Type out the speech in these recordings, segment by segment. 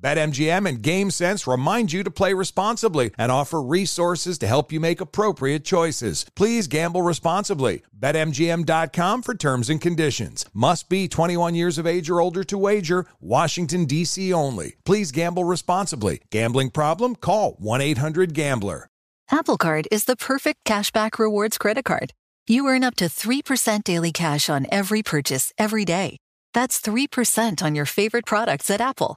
BetMGM and GameSense remind you to play responsibly and offer resources to help you make appropriate choices. Please gamble responsibly. BetMGM.com for terms and conditions. Must be 21 years of age or older to wager. Washington, D.C. only. Please gamble responsibly. Gambling problem? Call 1 800 Gambler. Apple Card is the perfect cashback rewards credit card. You earn up to 3% daily cash on every purchase every day. That's 3% on your favorite products at Apple.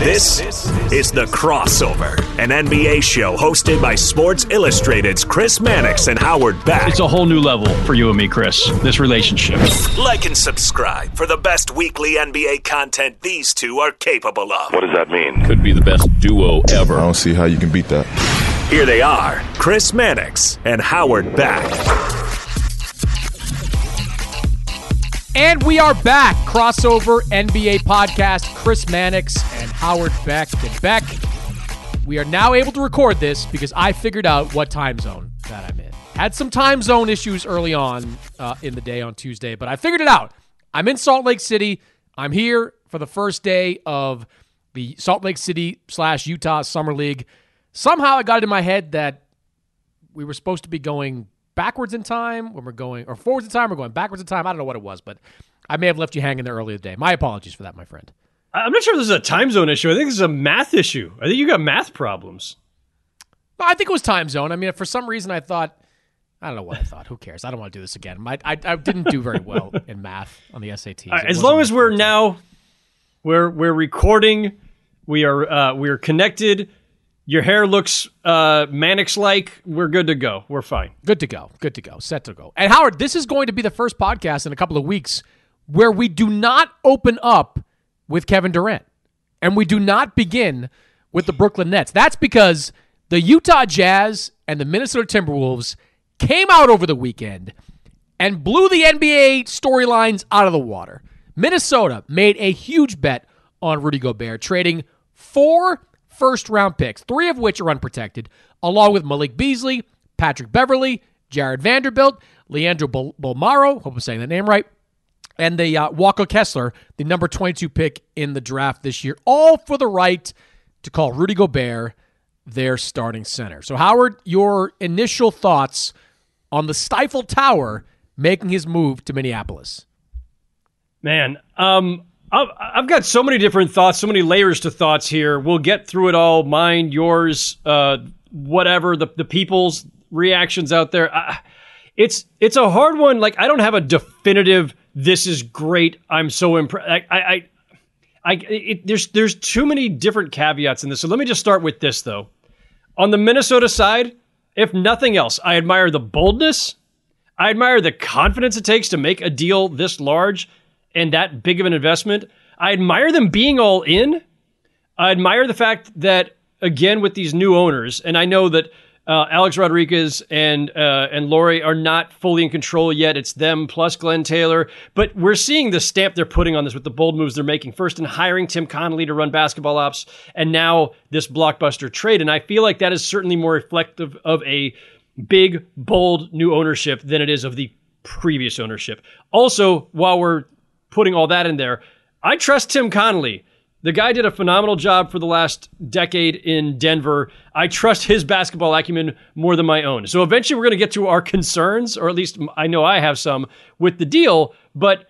This is The Crossover, an NBA show hosted by Sports Illustrated's Chris Mannix and Howard Beck. It's a whole new level for you and me, Chris, this relationship. Like and subscribe for the best weekly NBA content these two are capable of. What does that mean? Could be the best duo ever. I don't see how you can beat that. Here they are, Chris Mannix and Howard Beck. And we are back. Crossover NBA podcast. Chris Mannix and Howard Beck. And Beck, we are now able to record this because I figured out what time zone that I'm in. Had some time zone issues early on uh, in the day on Tuesday, but I figured it out. I'm in Salt Lake City. I'm here for the first day of the Salt Lake City slash Utah Summer League. Somehow I got it in my head that we were supposed to be going backwards in time when we're going, or forwards in time, we're going backwards in time. I don't know what it was, but I may have left you hanging there earlier today. My apologies for that, my friend. I'm not sure if this is a time zone issue. I think this is a math issue. I think you got math problems. I think it was time zone. I mean, for some reason, I thought, I don't know what I thought. Who cares? I don't want to do this again. I, I, I didn't do very well in math on the SATs. Right, as long as we're now, we're we're recording, we are uh, we are connected. Your hair looks uh, Mannix like. We're good to go. We're fine. Good to go. Good to go. Set to go. And Howard, this is going to be the first podcast in a couple of weeks where we do not open up with Kevin Durant and we do not begin with the Brooklyn Nets. That's because the Utah Jazz and the Minnesota Timberwolves came out over the weekend and blew the NBA storylines out of the water. Minnesota made a huge bet on Rudy Gobert, trading four first round picks, three of which are unprotected, along with Malik Beasley, Patrick Beverley, Jarred Vanderbilt, Leandro Bol- Bolmaro, hope I'm saying that name right, and the uh, Walker Kessler, the number 22 pick in the draft this year, all for the right to call Rudy Gobert their starting center. So, Howard, your initial thoughts on the Stifle Tower making his move to Minneapolis? Man, um, I've, got so many different thoughts, so many layers to thoughts here. We'll get through it all. Mine, yours, uh, whatever. The the people's reactions out there. Uh, it's it's a hard one. Like I don't have a definitive. This is great. I'm so impressed. I, I, I, I it, there's there's too many different caveats in this. So let me just start with this though. On the Minnesota side, if nothing else, I admire the boldness. I admire the confidence it takes to make a deal this large and that big of an investment. I admire them being all in. I admire the fact that, again, with these new owners, and I know that uh, Alex Rodriguez and uh, and Lurie are not fully in control yet. It's them plus Glenn Taylor, but we're seeing the stamp they're putting on this with the bold moves they're making. First in hiring Tim Connolly to run basketball ops, and now this blockbuster trade. And I feel like that is certainly more reflective of a big, bold new ownership than it is of the previous ownership. Also, while we're putting all that in there, I trust Tim Connolly. The guy did a phenomenal job for the last decade in Denver. I trust his basketball acumen more than my own. So eventually we're going to get to our concerns, or at least I know I have some with the deal, but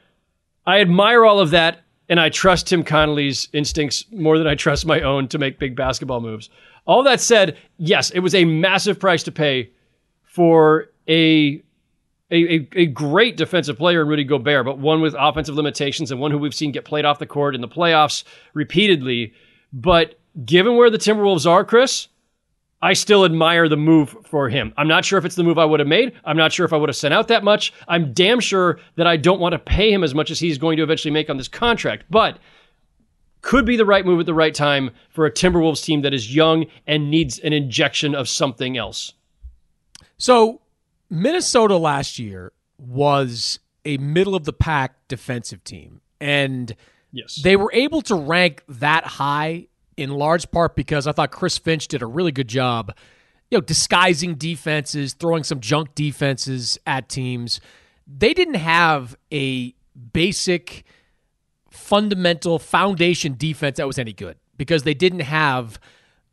I admire all of that and I trust Tim Connolly's instincts more than I trust my own to make big basketball moves. All that said, yes, it was a massive price to pay for a a, a, a, great defensive player in Rudy Gobert, but one with offensive limitations and one who we've seen get played off the court in the playoffs repeatedly. But given where the Timberwolves are, Chris, I still admire the move for him. I'm not sure if it's the move I would have made. I'm not sure if I would have sent out that much. I'm damn sure that I don't want to pay him as much as he's going to eventually make on this contract. But could be the right move at the right time for a Timberwolves team that is young and needs an injection of something else. So Minnesota last year was a middle of the pack defensive team. And yes. they were able to rank that high in large part because I thought Chris Finch did a really good job, you know, disguising defenses, throwing some junk defenses at teams. They didn't have a basic fundamental foundation defense that was any good because they didn't have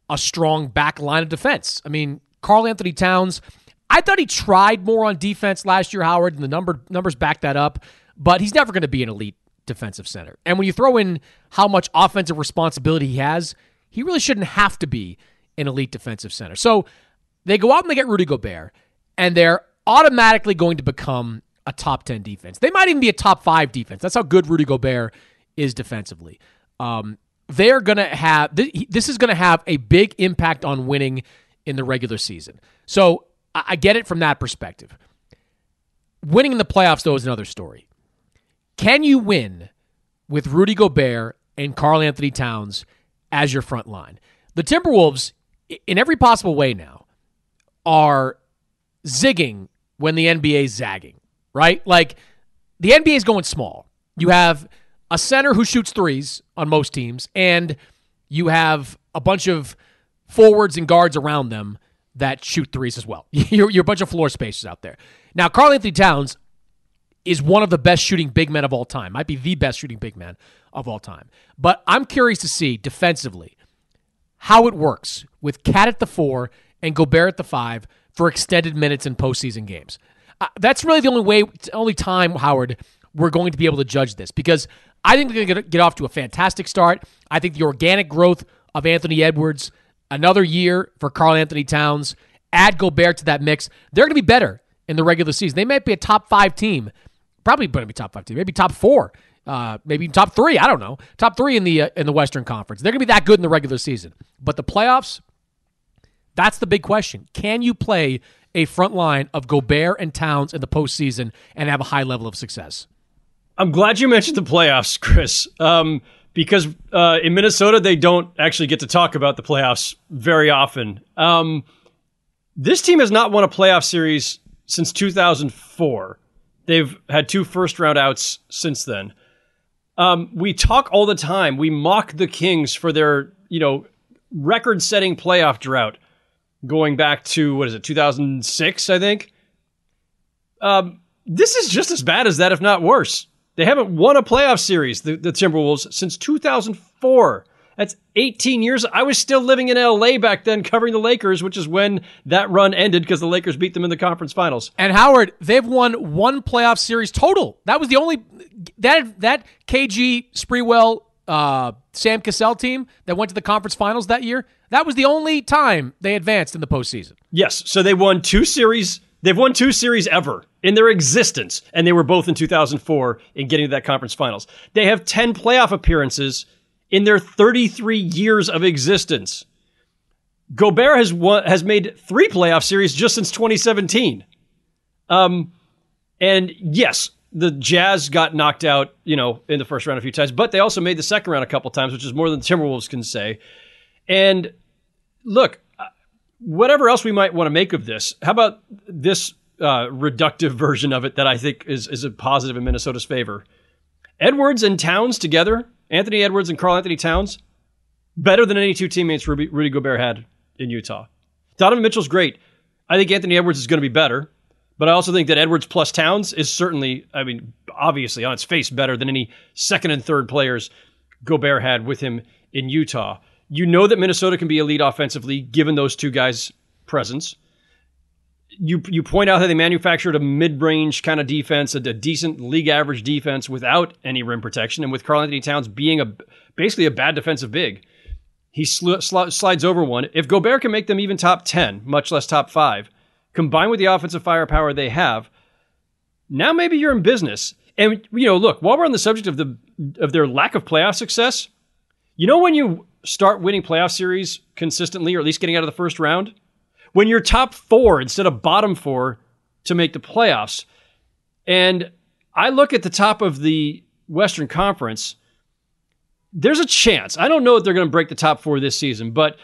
a strong back line of defense. I mean, Karl-Anthony Towns I thought he tried more on defense last year, Howard, and the number numbers back that up. But he's never going to be an elite defensive center. And when you throw in how much offensive responsibility he has, he really shouldn't have to be an elite defensive center. So they go out and they get Rudy Gobert, and they're automatically going to become a top 10 defense. They might even be a top five defense. That's how good Rudy Gobert is defensively. Um, they're going to have, this is going to have a big impact on winning in the regular season. So I get it from that perspective. Winning in the playoffs, though, is another story. Can you win with Rudy Gobert and Karl-Anthony Towns as your front line? The Timberwolves, in every possible way now, are zigging when the NBA is zagging, right? Like the NBA is going small. You have a center who shoots threes on most teams, and you have a bunch of forwards and guards around them that shoot threes as well. you're, you're a bunch of floor spacers out there. Now, Karl Anthony Towns is one of the best shooting big men of all time. Might be the best shooting big man of all time. But I'm curious to see defensively how it works with KAT at the four and Gobert at the five for extended minutes in postseason games. Uh, that's really the only way, only time, Howard, we're going to be able to judge this because I think they're going to get off to a fantastic start. I think the organic growth of Anthony Edwards another year for Karl-Anthony Towns, add Gobert to that mix, they're going to be better in the regular season. They might be a top five team, probably going to be top five team, maybe top four, uh, maybe top three. I don't know, top three in the uh, in the Western Conference. They're going to be that good in the regular season, but the playoffs, that's the big question. Can you play a front line of Gobert and Towns in the postseason and have a high level of success? I'm glad you mentioned the playoffs, Chris. Um, because uh, in Minnesota they don't actually get to talk about the playoffs very often. Um, this team has not won a playoff series since 2004. They've had two first round outs since then. Um, we talk all the time. We mock the Kings for their, you know, record-setting playoff drought, going back to what is it, 2006, I think. Um, this is just as bad as that, if not worse. They haven't won a playoff series, the, the Timberwolves, since 2004. That's 18 years. I was still living in LA back then covering the Lakers, which is when that run ended because the Lakers beat them in the conference finals. And Howard, they've won one playoff series total. That was the only that that KG Sprewell uh, Sam Cassell team that went to the conference finals that year. That was the only time they advanced in the postseason. Yes, so they won two series They've won two series ever in their existence, and they were both in 2004 in getting to that conference finals. They have 10 playoff appearances in their 33 years of existence. Gobert has won, has made three playoff series just since 2017. Um, and yes, the Jazz got knocked out, you know, in the first round a few times, but they also made the second round a couple times, which is more than the Timberwolves can say. And look, uh, whatever else we might want to make of this, how about this uh, reductive version of it that I think is is a positive in Minnesota's favor? Edwards and Towns together, Anthony Edwards and Karl Anthony Towns, better than any two teammates Rudy, Rudy Gobert had in Utah. Donovan Mitchell's great. I think Anthony Edwards is going to be better. But I also think that Edwards plus Towns is certainly, I mean, obviously on its face better than any second and third players Gobert had with him in Utah. You know that Minnesota can be elite offensively given those two guys' presence. You you point out that they manufactured a mid-range kind of defense, a, a decent league average defense without any rim protection, and with Karl Anthony Towns being a basically a bad defensive big, he sl- sl- slides over one. If Gobert can make them even top ten, much less top five, combined with the offensive firepower they have, now maybe you're in business. And you know, look, while we're on the subject of the of their lack of playoff success, you know when you start winning playoff series consistently, or at least getting out of the first round, when you're top four instead of bottom four to make the playoffs. And I look at the top of the Western Conference. There's a chance. I don't know if they're going to break the top four this season, but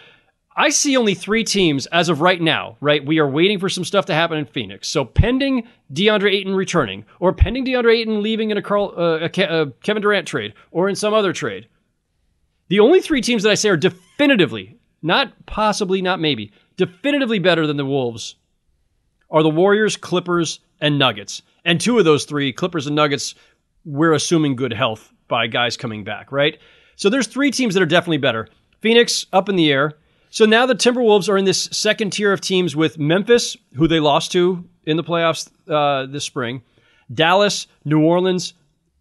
I see only three teams as of right now, right? We are waiting for some stuff to happen in Phoenix. So pending DeAndre Ayton returning, or pending DeAndre Ayton leaving in a, Carl, uh, a, a Kevin Durant trade, or in some other trade. The only three teams that I say are definitively, not possibly, not maybe, definitively better than the Wolves are the Warriors, Clippers, and Nuggets. And two of those three, Clippers and Nuggets, we're assuming good health by guys coming back, right? So there's three teams that are definitely better. Phoenix up in the air. So now the Timberwolves are in this second tier of teams with Memphis, who they lost to in the playoffs uh, this spring, Dallas, New Orleans,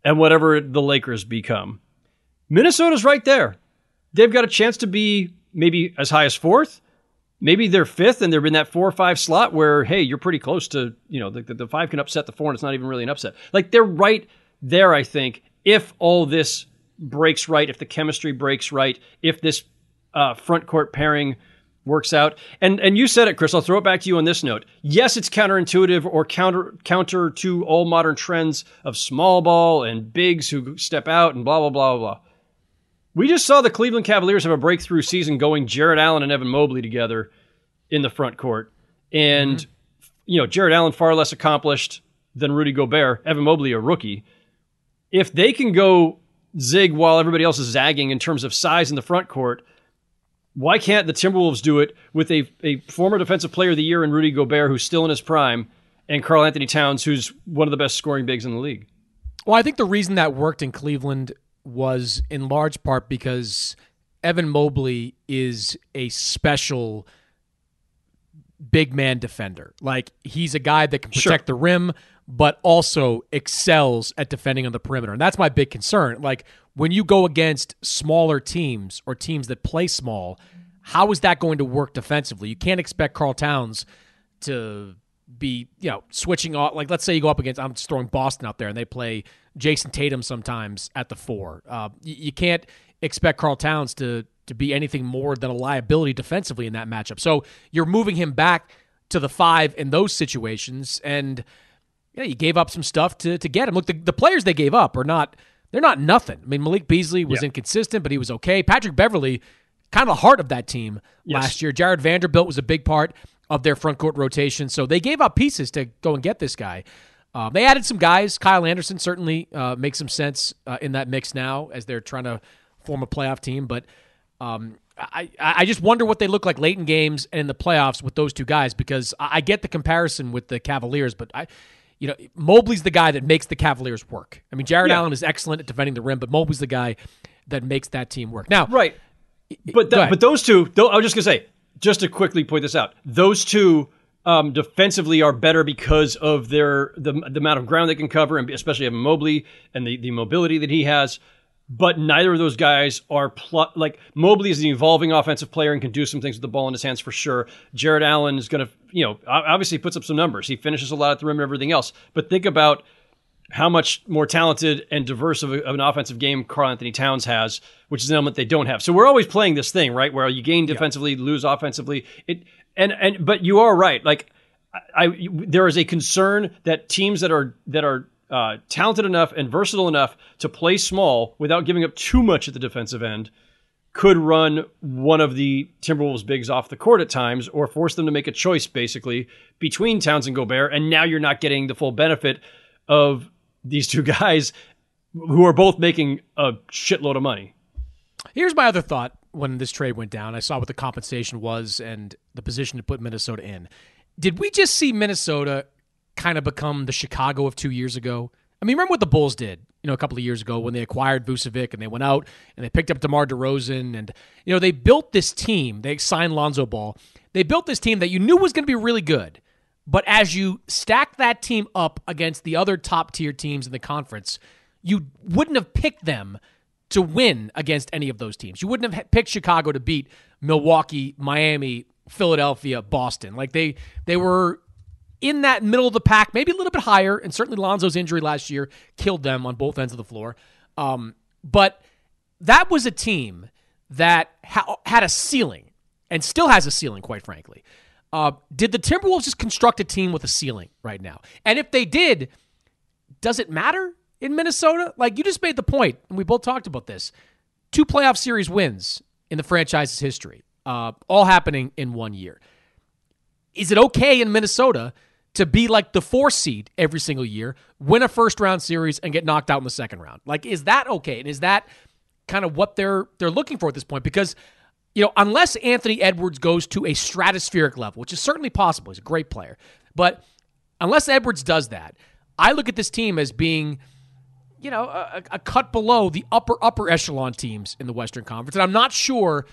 and whatever the Lakers become. Minnesota's right there. They've got a chance to be maybe as high as fourth. Maybe they're fifth and they're in that four or five slot where, hey, you're pretty close to, you know, the, the five can upset the four and it's not even really an upset. Like they're right there, I think, if all this breaks right, if the chemistry breaks right, if this uh, front court pairing works out. And and you said it, Chris. I'll throw it back to you on this note. Yes, it's counterintuitive or counter counter to all modern trends of small ball and bigs who step out and blah blah blah blah. We just saw the Cleveland Cavaliers have a breakthrough season going Jarrett Allen and Evan Mobley together in the front court. And mm-hmm. you know, Jarrett Allen far less accomplished than Rudy Gobert, Evan Mobley a rookie. If they can go zig while everybody else is zagging in terms of size in the front court, why can't the Timberwolves do it with a, a former defensive player of the year in Rudy Gobert, who's still in his prime, and Karl Anthony Towns, who's one of the best scoring bigs in the league? Well, I think the reason that worked in Cleveland was in large part because Evan Mobley is a special big man defender. Like he's a guy that can protect sure. the rim, but also excels at defending on the perimeter. And that's my big concern. Like when you go against smaller teams or teams that play small, how is that going to work defensively? You can't expect Karl Towns to be, you know, switching off. Like, let's say you go up against, I'm just throwing Boston out there and they play Jayson Tatum sometimes at the four. Uh, you, you can't expect Karl Towns to to be anything more than a liability defensively in that matchup. So you're moving him back to the five in those situations, and yeah, you gave up some stuff to to get him. Look, the, the players they gave up are not they're not nothing. I mean, Malik Beasley was yeah. inconsistent, but he was okay. Patrick Beverley, kind of the heart of that team yes. last year. Jarred Vanderbilt was a big part of their front court rotation, so they gave up pieces to go and get this guy. Uh, they added some guys. Kyle Anderson certainly uh, makes some sense uh, in that mix now as they're trying to form a playoff team. But um, I, I just wonder what they look like late in games and in the playoffs with those two guys because I, get the comparison with the Cavaliers, but I you know, Mobley's the guy that makes the Cavaliers work. I mean, Jarrett yeah. Allen is excellent at defending the rim, but Mobley's the guy that makes that team work. Now, right, but that, but those two, I was just gonna say, just to quickly point this out, those two um, defensively are better because of their the, the amount of ground they can cover, and especially Evan Mobley and the the mobility that he has but neither of those guys are pl- like Mobley is an evolving offensive player and can do some things with the ball in his hands for sure. Jarrett Allen is going to, you know, obviously puts up some numbers. He finishes a lot at the rim and everything else. But think about how much more talented and diverse of, a, of an offensive game Karl-Anthony Towns has, which is an element they don't have. So we're always playing this thing, right, where you gain defensively, yeah. lose offensively. It and and but you are right. Like I, I, there is a concern that teams that are that are uh, talented enough and versatile enough to play small without giving up too much at the defensive end could run one of the Timberwolves bigs off the court at times or force them to make a choice basically between Towns and Gobert. And now you're not getting the full benefit of these two guys who are both making a shitload of money. Here's my other thought when this trade went down. I saw what the compensation was and the position to put Minnesota in. Did we just see Minnesota kind of become the Chicago of two years ago? I mean, remember what the Bulls did, you know, a couple of years ago when they acquired Vucevic and they went out and they picked up DeMar DeRozan and, you know, they built this team. They signed Lonzo Ball. They built this team that you knew was going to be really good. But as you stack that team up against the other top tier teams in the conference, you wouldn't have picked them to win against any of those teams. You wouldn't have picked Chicago to beat Milwaukee, Miami, Philadelphia, Boston. Like they they were in that middle of the pack, maybe a little bit higher, and certainly Lonzo's injury last year killed them on both ends of the floor. Um, but that was a team that ha- had a ceiling and still has a ceiling, quite frankly. Uh, did the Timberwolves just construct a team with a ceiling right now? And if they did, does it matter in Minnesota? Like you just made the point, and we both talked about this. Two playoff series wins in the franchise's history, uh, all happening in one year. Is it okay in Minnesota to be like the four seed every single year, win a first round series, and get knocked out in the second round? Like, is that okay? And is that kind of what they're they're looking for at this point? Because you know, unless Anthony Edwards goes to a stratospheric level, which is certainly possible, he's a great player, but unless Edwards does that, I look at this team as being, you know, a, a cut below the upper upper echelon teams in the Western Conference, and I'm not sure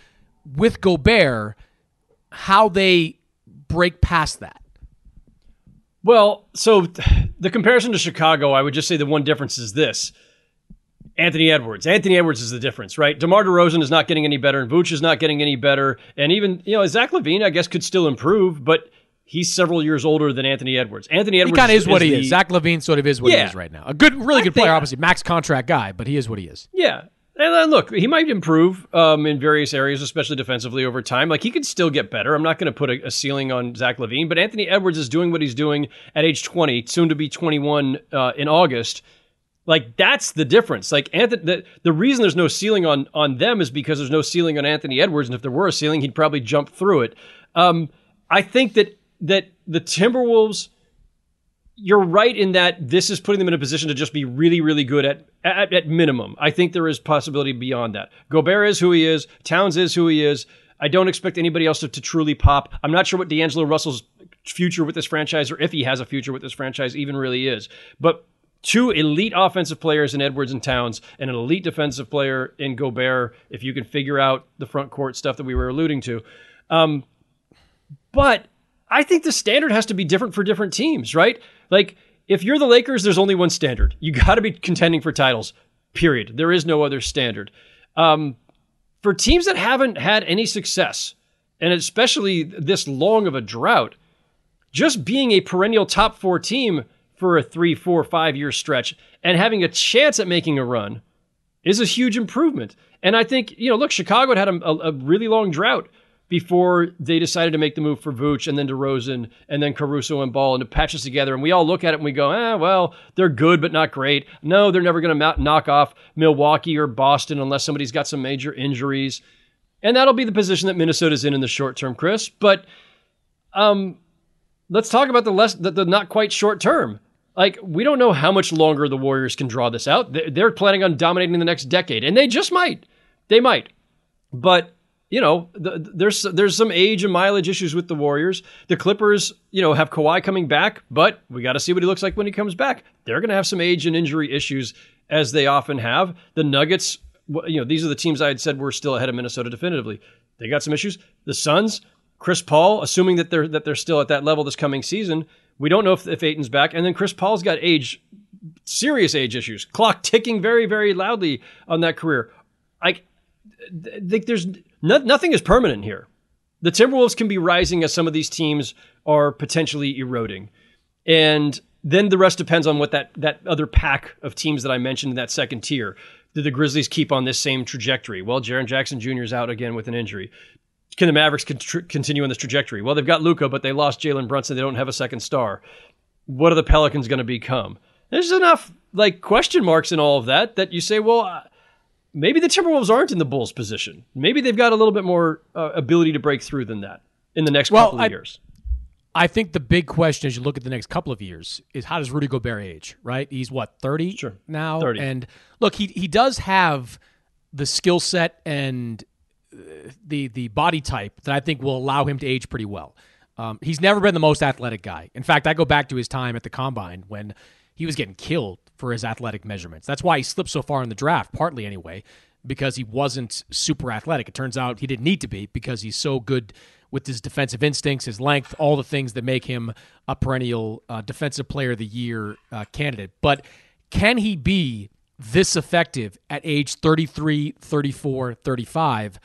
with Gobert how they break past that. Well, so the comparison to Chicago, I would just say the one difference is this Anthony Edwards. Anthony Edwards is the difference, right? DeMar DeRozan is not getting any better, and Vooch is not getting any better. And even, you know, Zach LaVine, I guess, could still improve, but he's several years older than Anthony Edwards. Anthony Edwards he kind of is, is, what he the, is. Zach LaVine sort of is what yeah, he is right now. A good, really good player, obviously, max contract guy, but he is what he is. Yeah. And then look, he might improve um, in various areas, especially defensively over time. Like he could still get better. I'm not going to put a, a, ceiling on Zach LaVine, but Anthony Edwards is doing what he's doing at age 20, soon to be 21 uh, in August like that's the difference. Like Anthony, the, the reason there's no ceiling on on them is because there's no ceiling on Anthony Edwards, and if there were a ceiling, he'd probably jump through it. Um, I think that that the Timberwolves, you're right in that this is putting them in a position to just be really, really good at at, at minimum. I think there is possibility beyond that. Gobert is who he is. Towns is who he is. I don't expect anybody else to, to truly pop. I'm not sure what D'Angelo Russell's future with this franchise, or if he has a future with this franchise, even really is. But two elite offensive players in Edwards and Towns, and an elite defensive player in Gobert, if you can figure out the front court stuff that we were alluding to. Um, but I think the standard has to be different for different teams, right? Like, if you're the Lakers, there's only one standard. You got to be contending for titles, period. There is no other standard. Um, for teams that haven't had any success, and especially this long of a drought, just being a perennial top four team for a three, four, five year stretch and having a chance at making a run is a huge improvement. And I think, you know, look, Chicago had a, a really long drought before they decided to make the move for Vooch and then DeRozan and then Caruso and Ball and to patch us together. And we all look at it and we go, eh, well, they're good, but not great. No, they're never going to knock off Milwaukee or Boston unless somebody's got some major injuries. And that'll be the position that Minnesota's in in the short term, Chris. But um, let's talk about the less the, the not quite short term like we don't know how much longer the Warriors can draw this out. They're planning on dominating the next decade, and they just might. They might, but you know, the, there's there's some age and mileage issues with the Warriors. The Clippers, you know, have Kawhi coming back, but we got to see what he looks like when he comes back. They're going to have some age and injury issues as they often have. The Nuggets, you know, these are the teams I had said were still ahead of Minnesota definitively. They got some issues. The Suns, Chris Paul, assuming that they're that they're still at that level this coming season, we don't know if, if Ayton's back. And then Chris Paul's got age, serious age issues. Clock ticking very, very loudly on that career. I think there's no, nothing is permanent here. The Timberwolves can be rising as some of these teams are potentially eroding. And then the rest depends on what that that other pack of teams that I mentioned in that second tier. Do the Grizzlies keep on this same trajectory? Well, Jaren Jackson Jr. is out again with an injury. Can the Mavericks continue on this trajectory? Well, they've got Luka, but they lost Jalen Brunson. They don't have a second star. What are the Pelicans going to become? There's enough like question marks in all of that that you say, well, uh, maybe the Timberwolves aren't in the Bulls' position. Maybe they've got a little bit more uh, ability to break through than that in the next well, couple of I, years. I think the big question as you look at the next couple of years is how does Rudy Gobert age, right? He's what, 30 sure. now? 30. And look, he he does have the skill set and the the body type that I think will allow him to age pretty well. Um, he's never been the most athletic guy. In fact, I go back to his time at the combine when he was getting killed for his athletic measurements. That's why he slipped so far in the draft, partly anyway, because he wasn't super athletic. It turns out he didn't need to be because he's so good with his defensive instincts, his length, all the things that make him a perennial uh, defensive player of the year uh, candidate. But can he be this effective at age 33, 34, 35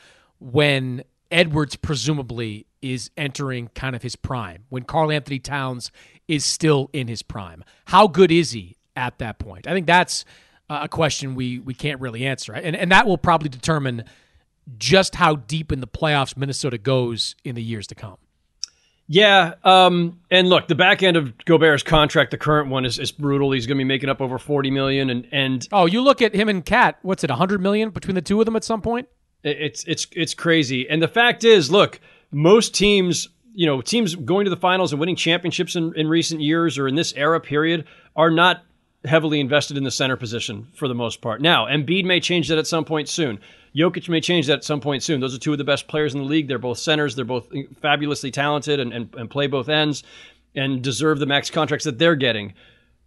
when Edwards presumably is entering kind of his prime, when Karl Anthony Towns is still in his prime? How good is he at that point? I think that's a question we, we can't really answer. And, and that will probably determine – just how deep in the playoffs Minnesota goes in the years to come. Yeah, um, and look, the back end of Gobert's contract, the current one is, is brutal. He's going to be making up over forty million, and and oh, you look at him and KAT. What's it, hundred million between the two of them at some point? It's it's it's crazy. And the fact is, look, most teams, you know, teams going to the finals and winning championships in, in recent years or in this era period are not heavily invested in the center position for the most part. Now, Embiid may change that at some point soon. Jokic may change that at some point soon. Those are two of the best players in the league. They're both centers. They're both fabulously talented and, and, and play both ends and deserve the max contracts that they're getting.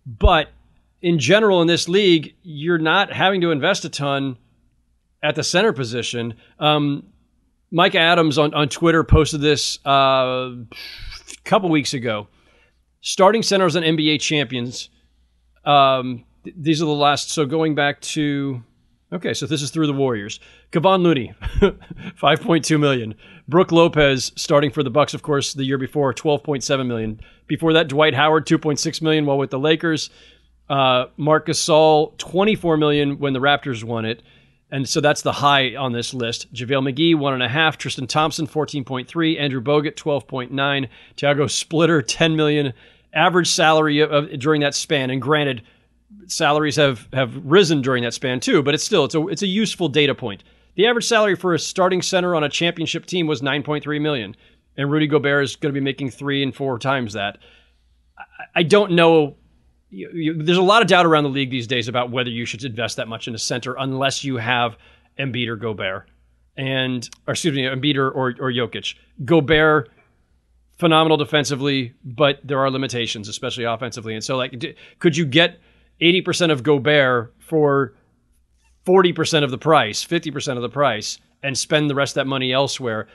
But in general, in this league, you're not having to invest a ton at the center position. Um, Mike Adams on, on Twitter posted this uh, a couple weeks ago. Starting centers on NBA champions. Um, th- these are the last. So going back to Okay, so this is through the Warriors. Kevon Looney, 5.2 million. Brook Lopez starting for the Bucks, of course, the year before, 12.7 million. Before that, Dwight Howard, 2.6 million while with the Lakers. Uh, Marc Gasol, 24 million when the Raptors won it. And so that's the high on this list. JaVale McGee, one and a half. Tristan Thompson, 14.3. Andrew Bogut, 12.9. Tiago Splitter, 10 million. Average salary of, during that span. And granted, salaries have have risen during that span too, but it's still it's a it's a useful data point. The average salary for a starting center on a championship team was 9.3 million, and Rudy Gobert is going to be making three and four times that. I, I don't know. You, you, there's a lot of doubt around the league these days about whether you should invest that much in a center unless you have Embiid or Gobert, and or excuse me, Embiid or, or, Jokic. Gobert phenomenal defensively, but there are limitations, especially offensively. And so, like, could you get 80% of Gobert for 40% of the price, 50% of the price, and spend the rest of that money elsewhere.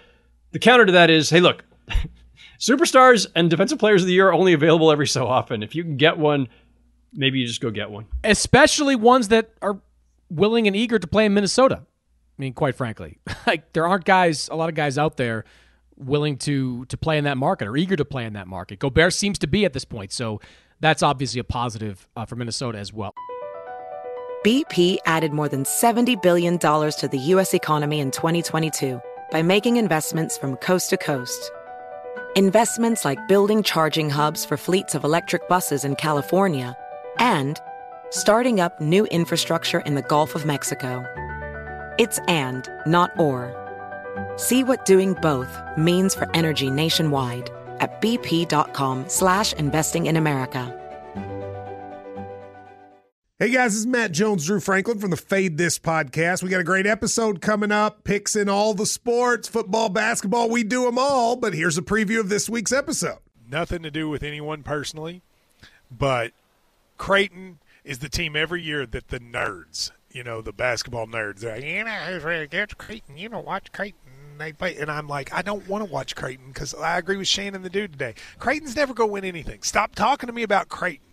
The counter to that is hey, look, superstars and defensive players of the year are only available every so often. If you can get one, maybe you just go get one. Especially ones that are willing and eager to play in Minnesota. I mean, quite frankly, like there aren't guys, a lot of guys out there willing to to play in that market or eager to play in that market. Gobert seems to be at this point. So that's obviously a positive uh, for Minnesota as well. BP added more than $70 billion to the U.S. economy in 2022 by making investments from coast to coast. Investments like building charging hubs for fleets of electric buses in California and starting up new infrastructure in the Gulf of Mexico. It's and, not or. See what doing both means for energy nationwide at bp.com slash investing in America. Hey guys, this is Matt Jones, Drew Franklin from the Fade This podcast. We got a great episode coming up, picks in all the sports, football, basketball, we do them all. But here's a preview of this week's episode. Nothing to do with anyone personally, but Creighton is the team every year that the nerds, you know, the basketball nerds, they're like, you know good? Creighton. You know, watch Creighton They play, and I'm like, I don't want to watch Creighton because I agree with Shane and the dude today. Creighton's never going to win anything. Stop talking to me about Creighton.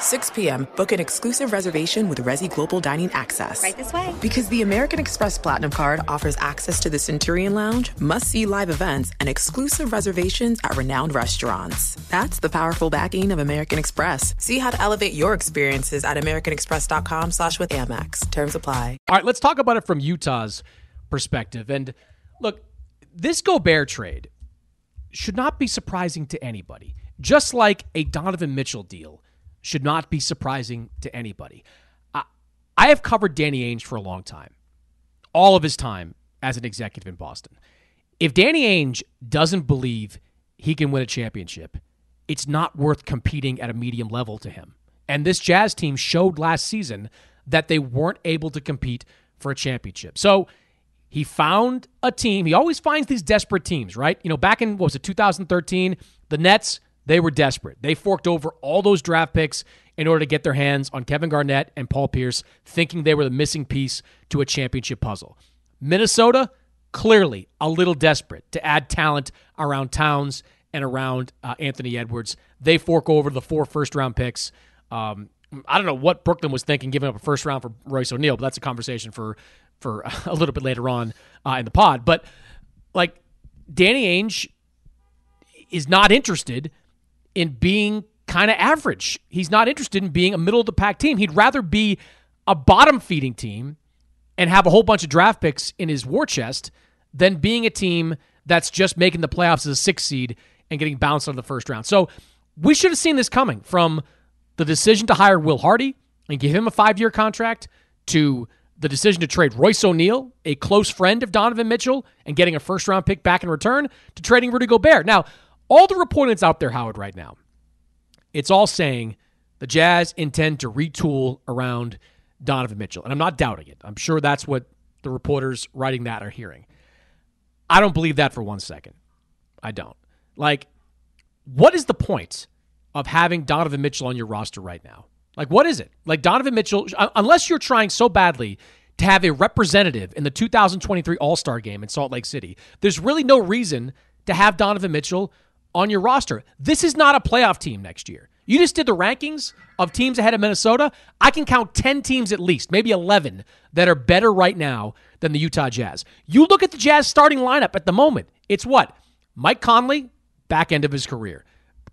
6 p.m., book an exclusive reservation with Resy Global Dining Access. Right this way. Because the American Express Platinum Card offers access to the Centurion Lounge, must see live events, and exclusive reservations at renowned restaurants. That's the powerful backing of American Express. See how to elevate your experiences at AmericanExpress.com slash with Amex. Terms apply. All right, let's talk about it from Utah's perspective. And look, this Gobert trade should not be surprising to anybody, just like a Donovan Mitchell deal should not be surprising to anybody. I, I have covered Danny Ainge for a long time, all of his time as an executive in Boston. If Danny Ainge doesn't believe he can win a championship, it's not worth competing at a medium level to him. And this Jazz team showed last season that they weren't able to compete for a championship. So he found a team. He always finds these desperate teams, right? You know, back in what was it, 2013, the Nets, they were desperate. They forked over all those draft picks in order to get their hands on Kevin Garnett and Paul Pierce, thinking they were the missing piece to a championship puzzle. Minnesota, clearly a little desperate to add talent around Towns and around uh, Anthony Edwards. They fork over the four first round picks. Um, I don't know what Brooklyn was thinking, giving up a first round for Royce O'Neale, but that's a conversation for for a little bit later on uh, in the pod. But like Danny Ainge is not interested in being kind of average. He's not interested in being a middle of the pack team. He'd rather be a bottom feeding team and have a whole bunch of draft picks in his war chest than being a team that's just making the playoffs as a six seed and getting bounced on the first round. So we should have seen this coming from the decision to hire Will Hardy and give him a five year contract to the decision to trade Royce O'Neale, a close friend of Donovan Mitchell, and getting a first round pick back in return to trading Rudy Gobert. Now, all the reporting out there, Howard, right now, it's all saying the Jazz intend to retool around Donovan Mitchell. And I'm not doubting it. I'm sure that's what the reporters writing that are hearing. I don't believe that for one second. I don't. Like, what is the point of having Donovan Mitchell on your roster right now? Like, what is it? Like, Donovan Mitchell, uh, unless you're trying so badly to have a representative in the 2023 All Star game in Salt Lake City, there's really no reason to have Donovan Mitchell on your roster. This is not a playoff team next year. You just did the rankings of teams ahead of Minnesota. I can count 10 teams at least, maybe 11, that are better right now than the Utah Jazz. You look at the Jazz starting lineup at the moment. It's what? Mike Conley, back end of his career.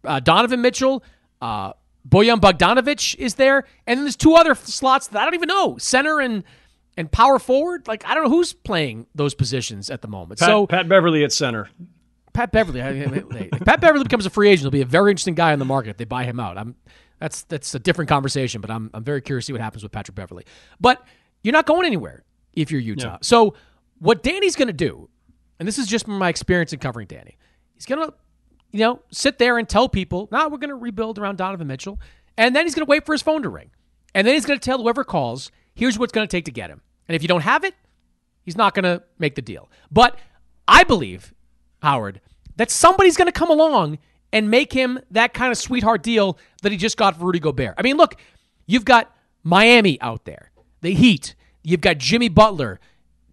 Uh, Donovan Mitchell, uh, Bojan Bogdanovic is there. And then there's two other slots that I don't even know center and and power forward. Like, I don't know who's playing those positions at the moment. Pat, so Pat Beverley at center. Pat Beverley. if Pat Beverley becomes a free agent, he'll be a very interesting guy on the market if they buy him out. I'm that's that's a different conversation, but I'm I'm very curious to see what happens with Patrick Beverley. But you're not going anywhere if you're Utah. No. So what Danny's going to do, and this is just from my experience in covering Danny, he's going to you know sit there and tell people, "No, we're going to rebuild around Donovan Mitchell," and then he's going to wait for his phone to ring, and then he's going to tell whoever calls, "Here's what's going to take to get him," and if you don't have it, he's not going to make the deal. But I believe, Howard, that somebody's going to come along and make him that kind of sweetheart deal that he just got for Rudy Gobert. I mean, look, you've got Miami out there, the Heat. You've got Jimmy Butler,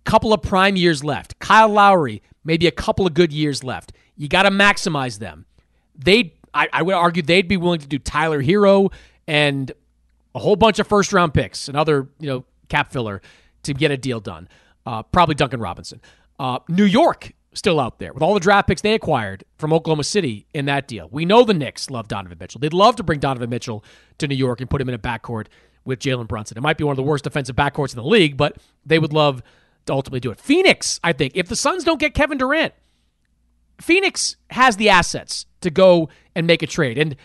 couple of prime years left. Kyle Lowry, maybe a couple of good years left. You got to maximize them. They, I, I would argue, they'd be willing to do Tyler Herro and a whole bunch of first round picks, another you know cap filler to get a deal done. Uh, probably Duncan Robinson. Uh, New York still out there with all the draft picks they acquired from Oklahoma City in that deal. We know the Knicks love Donovan Mitchell. They'd love to bring Donovan Mitchell to New York and put him in a backcourt with Jalen Brunson. It might be one of the worst defensive backcourts in the league, but they would love to ultimately do it. Phoenix, I think, if the Suns don't get Kevin Durant, Phoenix has the assets to go and make a trade. And,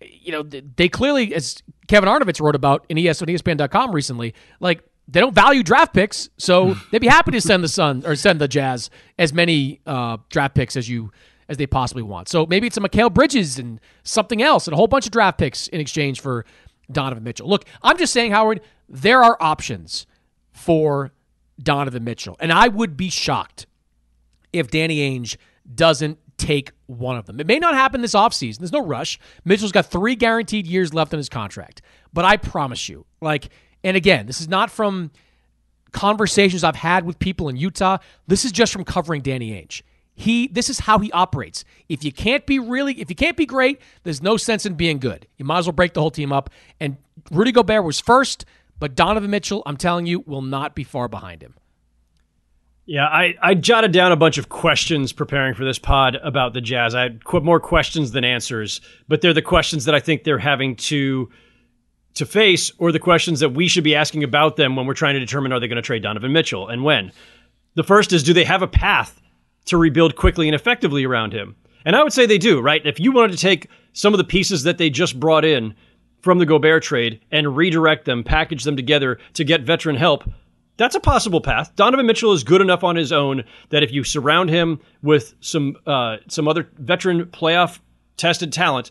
you know, they clearly, as Kevin Arnovitz wrote about in on ESPN.com recently, like, they don't value draft picks, so they'd be happy to send the Sun or send the Jazz as many uh, draft picks as you as they possibly want. So maybe it's a Mikal Bridges and something else and a whole bunch of draft picks in exchange for Donovan Mitchell. Look, I'm just saying, Howard, there are options for Donovan Mitchell, and I would be shocked if Danny Ainge doesn't take one of them. It may not happen this offseason. There's no rush. Mitchell's got three guaranteed years left in his contract. But I promise you, like, and again, this is not from conversations I've had with people in Utah. This is just from covering Danny Ainge. He this is how he operates. If you can't be really if you can't be great, there's no sense in being good. You might as well break the whole team up. And Rudy Gobert was first, but Donovan Mitchell, I'm telling you, will not be far behind him. Yeah, I, I jotted down a bunch of questions preparing for this pod about the Jazz. I had more questions than answers, but they're the questions that I think they're having to to face, or the questions that we should be asking about them when we're trying to determine are they going to trade Donovan Mitchell and when. The first is do they have a path to rebuild quickly and effectively around him? And I would say they do, right? If you wanted to take some of the pieces that they just brought in from the Gobert trade and redirect them, package them together to get veteran help, that's a possible path. Donovan Mitchell is good enough on his own that if you surround him with some uh, some other veteran playoff tested talent,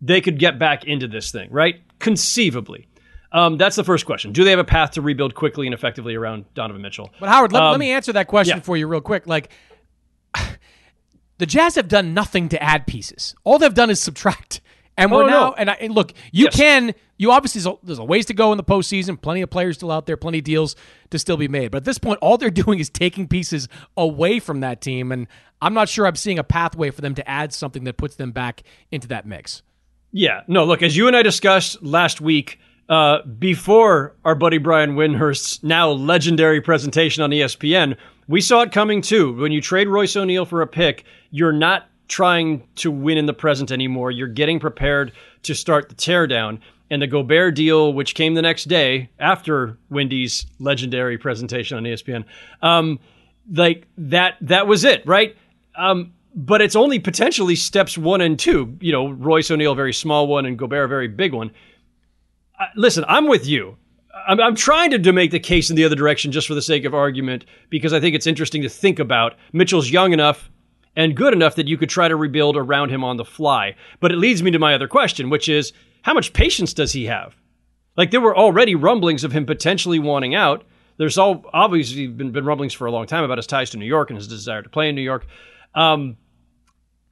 they could get back into this thing, right? Conceivably. Um, that's the first question. Do they have a path to rebuild quickly and effectively around Donovan Mitchell? But Howard, let, Um, let me answer that question yeah. for you real quick. Like the Jazz have done nothing to add pieces. All they've done is subtract. And we're Oh, now no. and, I, and look, you Yes. can you obviously there's a, there's a ways to go in the postseason. Plenty of players still out there, plenty of deals to still be made. But at this point, all they're doing is taking pieces away from that team, and I'm not sure I'm seeing a pathway for them to add something that puts them back into that mix. Yeah, no, look, as you and I discussed last week, uh, before our buddy Brian Windhorst's now legendary presentation on ESPN, we saw it coming too. When you trade Royce O'Neale for a pick, you're not trying to win in the present anymore. You're getting prepared to start the teardown. And the Gobert deal, which came the next day after Wendy's legendary presentation on ESPN, um, like that, that was it, right? Um, but it's only potentially steps one and two. You know, Royce O'Neale, very small one, and Gobert, a very big one. Listen, I'm with you. I'm, I'm trying to, to make the case in the other direction just for the sake of argument because I think it's interesting to think about. Mitchell's young enough and good enough that you could try to rebuild around him on the fly. But it leads me to my other question, which is how much patience does he have? Like there were already rumblings of him potentially wanting out. There's all obviously been, been rumblings for a long time about his ties to New York and his desire to play in New York. Um,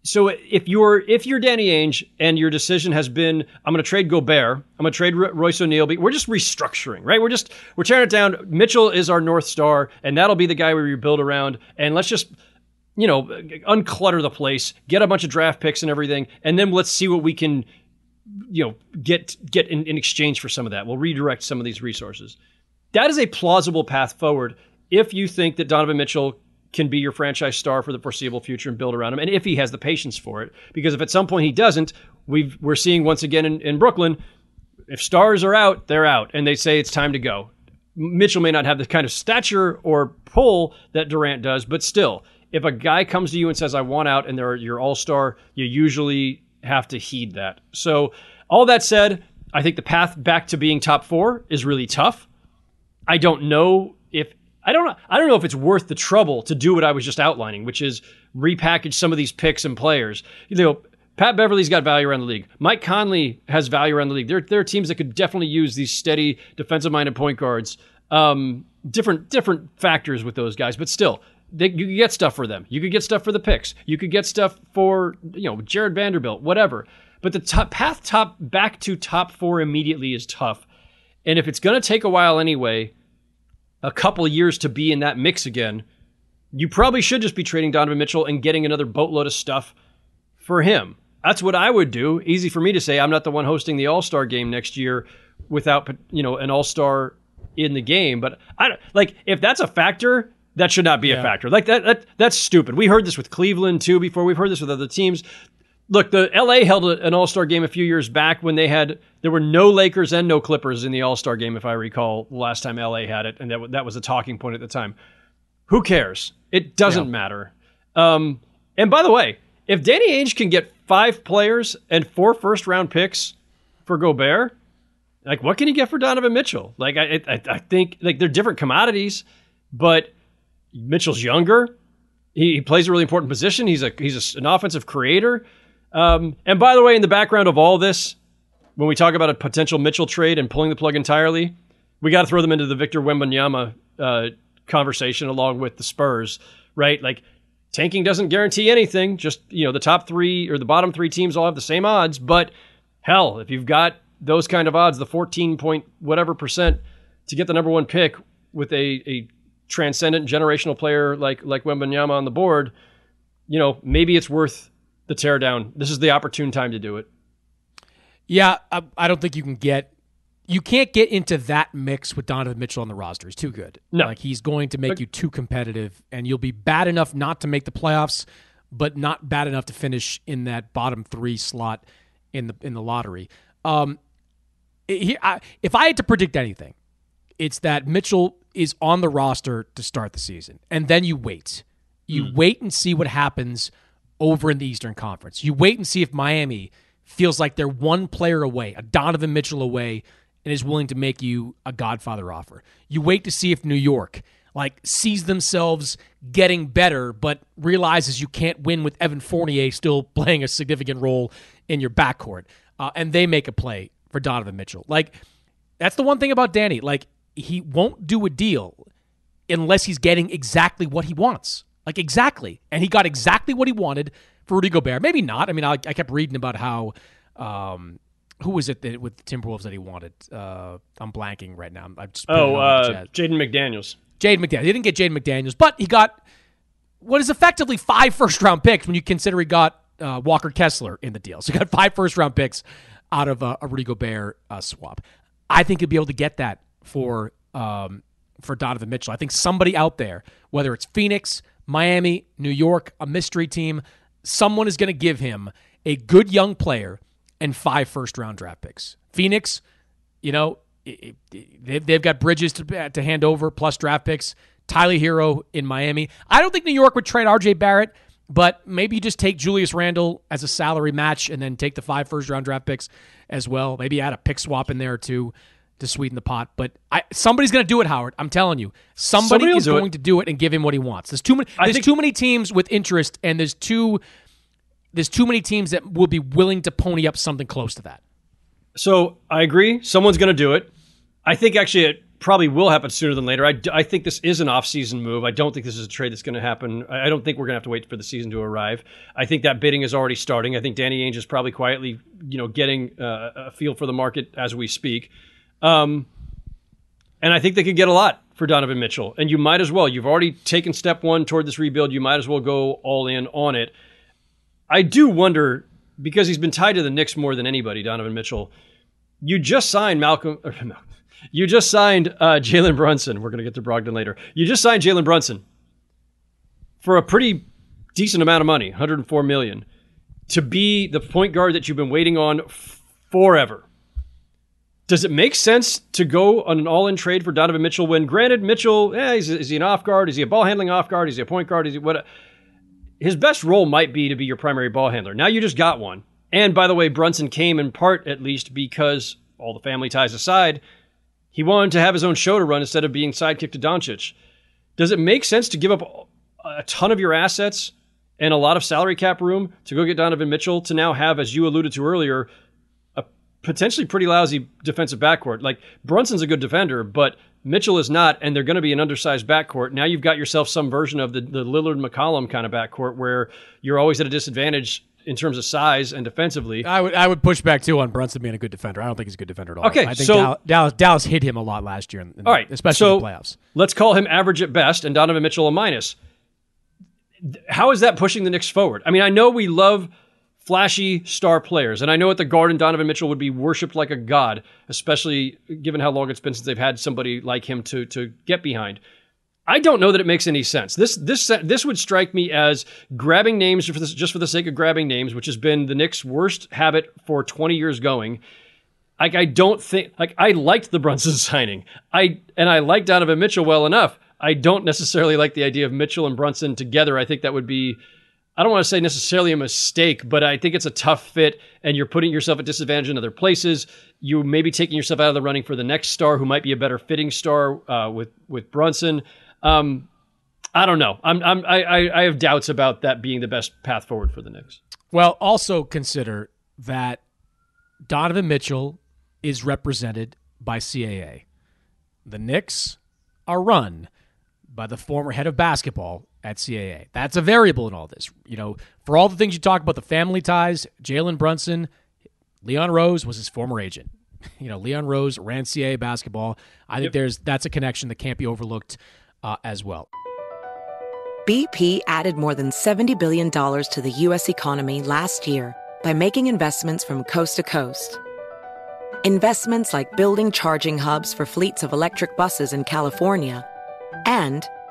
so if you're if you're Danny Ainge and your decision has been I'm going to trade Gobert, I'm going to trade Royce O'Neale, we're just restructuring, right? We're just we're tearing it down. Mitchell is our north star, and that'll be the guy we rebuild around. And let's just you know unclutter the place, get a bunch of draft picks and everything, and then let's see what we can you know get get in, in exchange for some of that. We'll redirect some of these resources. That is a plausible path forward if you think that Donovan Mitchell can be your franchise star for the foreseeable future and build around him, and if he has the patience for it. Because if at some point he doesn't, we've, we're seeing once again in, in Brooklyn, if stars are out, they're out, and they say it's time to go. Mitchell may not have the kind of stature or pull that Durant does, but still, if a guy comes to you and says, I want out, and they're your all star, you usually have to heed that. So, all that said, I think the path back to being top four is really tough. I don't know if I don't know. I don't know if it's worth the trouble to do what I was just outlining, which is repackage some of these picks and players. You know, Pat Beverley's got value around the league. Mike Conley has value around the league. There, there are teams that could definitely use these steady defensive-minded point guards. Um, different different factors with those guys, but still, they, you could get stuff for them. You could get stuff for the picks. You could get stuff for you know Jarred Vanderbilt, whatever. But the top, path top back to top four immediately is tough, and if it's going to take a while anyway, a couple years to be in that mix again, you probably should just be trading Donovan Mitchell and getting another boatload of stuff for him. That's what I would do. Easy for me to say. I'm not the one hosting the All Star game next year without you know an All Star in the game. But I like if that's a factor, that should not be yeah. a factor. Like that, that that's stupid. We heard this with Cleveland too before. We've heard this with other teams. Look, the LA held an All Star game a few years back when they had there were no Lakers and no Clippers in the All Star game, if I recall. Last time LA had it, and that that was a talking point at the time. Who cares? It doesn't yeah. matter. Um, and by the way, if Danny Ainge can get five players and four first round picks for Gobert, like what can he get for Donovan Mitchell? Like I, I, I think like they're different commodities, but Mitchell's younger. He, he plays a really important position. He's a he's a, an offensive creator. Um, and by the way, in the background of all this, when we talk about a potential Mitchell trade and pulling the plug entirely, we got to throw them into the Victor Wembanyama uh, conversation along with the Spurs, right? Like tanking doesn't guarantee anything. Just you know, the top three or the bottom three teams all have the same odds. But hell, if you've got those kind of odds, the 14 point whatever percent to get the number one pick with a, a transcendent generational player like like Wembanyama on the board, you know, maybe it's worth the teardown. This is the opportune time to do it. Yeah, I, I don't think you can get you can't get into that mix with Donovan Mitchell on the roster. He's too good. No. Like he's going to make you too competitive and you'll be bad enough not to make the playoffs, but not bad enough to finish in that bottom 3 slot in the in the lottery. Um he, I, if I had to predict anything, it's that Mitchell is on the roster to start the season. And then you wait. You mm. wait and see what happens over in the Eastern Conference. You wait and see if Miami feels like they're one player away, a Donovan Mitchell away and is willing to make you a Godfather offer. You wait to see if New York like sees themselves getting better, but realizes you can't win with Evan Fournier still playing a significant role in your backcourt, uh, and they make a play for Donovan Mitchell. Like that's the one thing about Danny. Like he won't do a deal unless he's getting exactly what he wants. Like exactly, and he got exactly what he wanted for Rudy Gobert. Maybe not. I mean, I, I kept reading about how um, who was it that, with the Timberwolves that he wanted? Uh, I'm blanking right now. I'm just oh, uh, Jaden McDaniels. Jaden McDaniels. He didn't get Jaden McDaniels, but he got what is effectively five first round picks when you consider he got uh, Walker Kessler in the deal. So he got five first round picks out of uh, a Rudy Gobert uh, swap. I think he'll be able to get that for um, for Donovan Mitchell. I think somebody out there, whether it's Phoenix, Miami, New York, a mystery team, someone is going to give him a good young player and five first round draft picks. Phoenix, you know, they've got Bridges to, to hand over plus draft picks. Tyler Herro in Miami. I don't think New York would trade RJ Barrett, but maybe you just take Julius Randle as a salary match and then take the five first round draft picks as well. Maybe add a pick swap in there too to sweeten the pot. But I, somebody's going to do it, Howard. I'm telling you, somebody, somebody is going it. to do it and give him what he wants. There's too many. There's think, too many teams with interest, and there's too there's too many teams that will be willing to pony up something close to that. So I agree. Someone's going to do it. I think actually it probably will happen sooner than later. I, I think this is an off-season move. I don't think this is a trade that's going to happen. I don't think we're going to have to wait for the season to arrive. I think that bidding is already starting. I think Danny Ainge is probably quietly, you know, getting uh, a feel for the market as we speak. Um, and I think they could get a lot for Donovan Mitchell. And you might as well. You've already taken step one toward this rebuild. You might as well go all in on it. I do wonder because he's been tied to the Knicks more than anybody. Donovan Mitchell. You just signed Malcolm. You just signed uh, Jalen Brunson. We're going to get to Brogdon later. You just signed Jalen Brunson for a pretty decent amount of money, 104 million, to be the point guard that you've been waiting on forever. Does it make sense to go on an all-in trade for Donovan Mitchell when, granted, Mitchell, eh, is, is he an off guard? Is he a ball handling off guard? Is he a point guard? Is he what? his best role might be to be your primary ball handler. Now you just got one. And by the way, Brunson came in part, at least, because all the family ties aside, he wanted to have his own show to run instead of being sidekick to Doncic. Does it make sense to give up a ton of your assets and a lot of salary cap room to go get Donovan Mitchell to now have, as you alluded to earlier, a potentially pretty lousy defensive backcourt? Like Brunson's a good defender, but Mitchell is not, and they're going to be an undersized backcourt. Now you've got yourself some version of the, the Lillard McCollum kind of backcourt where you're always at a disadvantage in terms of size and defensively. I would I would push back too on Brunson being a good defender. I don't think he's a good defender at all. Okay, I think so Dallas, Dallas, Dallas hit him a lot last year. In, in, all right, especially so in the playoffs. Let's call him average at best, and Donovan Mitchell a minus. How is that pushing the Knicks forward? I mean, I know we love flashy star players, and I know at the Garden, Donovan Mitchell would be worshipped like a god, especially given how long it's been since they've had somebody like him to to get behind. I don't know that it makes any sense. This this this would strike me as grabbing names for this, just for the sake of grabbing names, which has been the Knicks' worst habit for 20 years going. Like I don't think like I liked the Brunson signing. I and I liked Donovan Mitchell well enough. I don't necessarily like the idea of Mitchell and Brunson together. I think that would be I don't want to say necessarily a mistake, but I think it's a tough fit and you're putting yourself at disadvantage in other places. You may be taking yourself out of the running for the next star who might be a better fitting star uh, with with Brunson. Um, I don't know. I'm, I'm I, I have doubts about that being the best path forward for the Knicks. Well, also consider that Donovan Mitchell is represented by CAA. The Knicks are run by the former head of basketball at CAA. That's a variable in all this. You know, for all the things you talk about, the family ties, Jalen Brunson, Leon Rose was his former agent. You know, Leon Rose ran CAA basketball. I think Yep. there's that's a connection that can't be overlooked uh, as well. BP added more than $70 billion to the U.S. economy last year by making investments from coast to coast. Investments like building charging hubs for fleets of electric buses in California and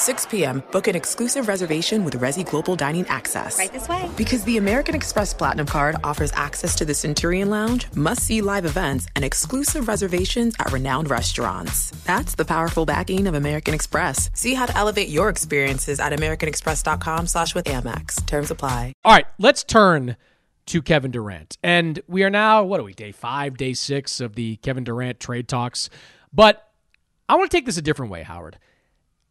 6 p.m., book an exclusive reservation with Resy Global Dining Access. Right this way. Because the American Express Platinum Card offers access to the Centurion Lounge, must see live events, and exclusive reservations at renowned restaurants. That's the powerful backing of American Express. See how to elevate your experiences at AmericanExpress.com slash with Amex. Terms apply. All right, let's turn to Kevin Durant. And we are now, what are we, day five, day six of the Kevin Durant trade talks. But I want to take this a different way, Howard.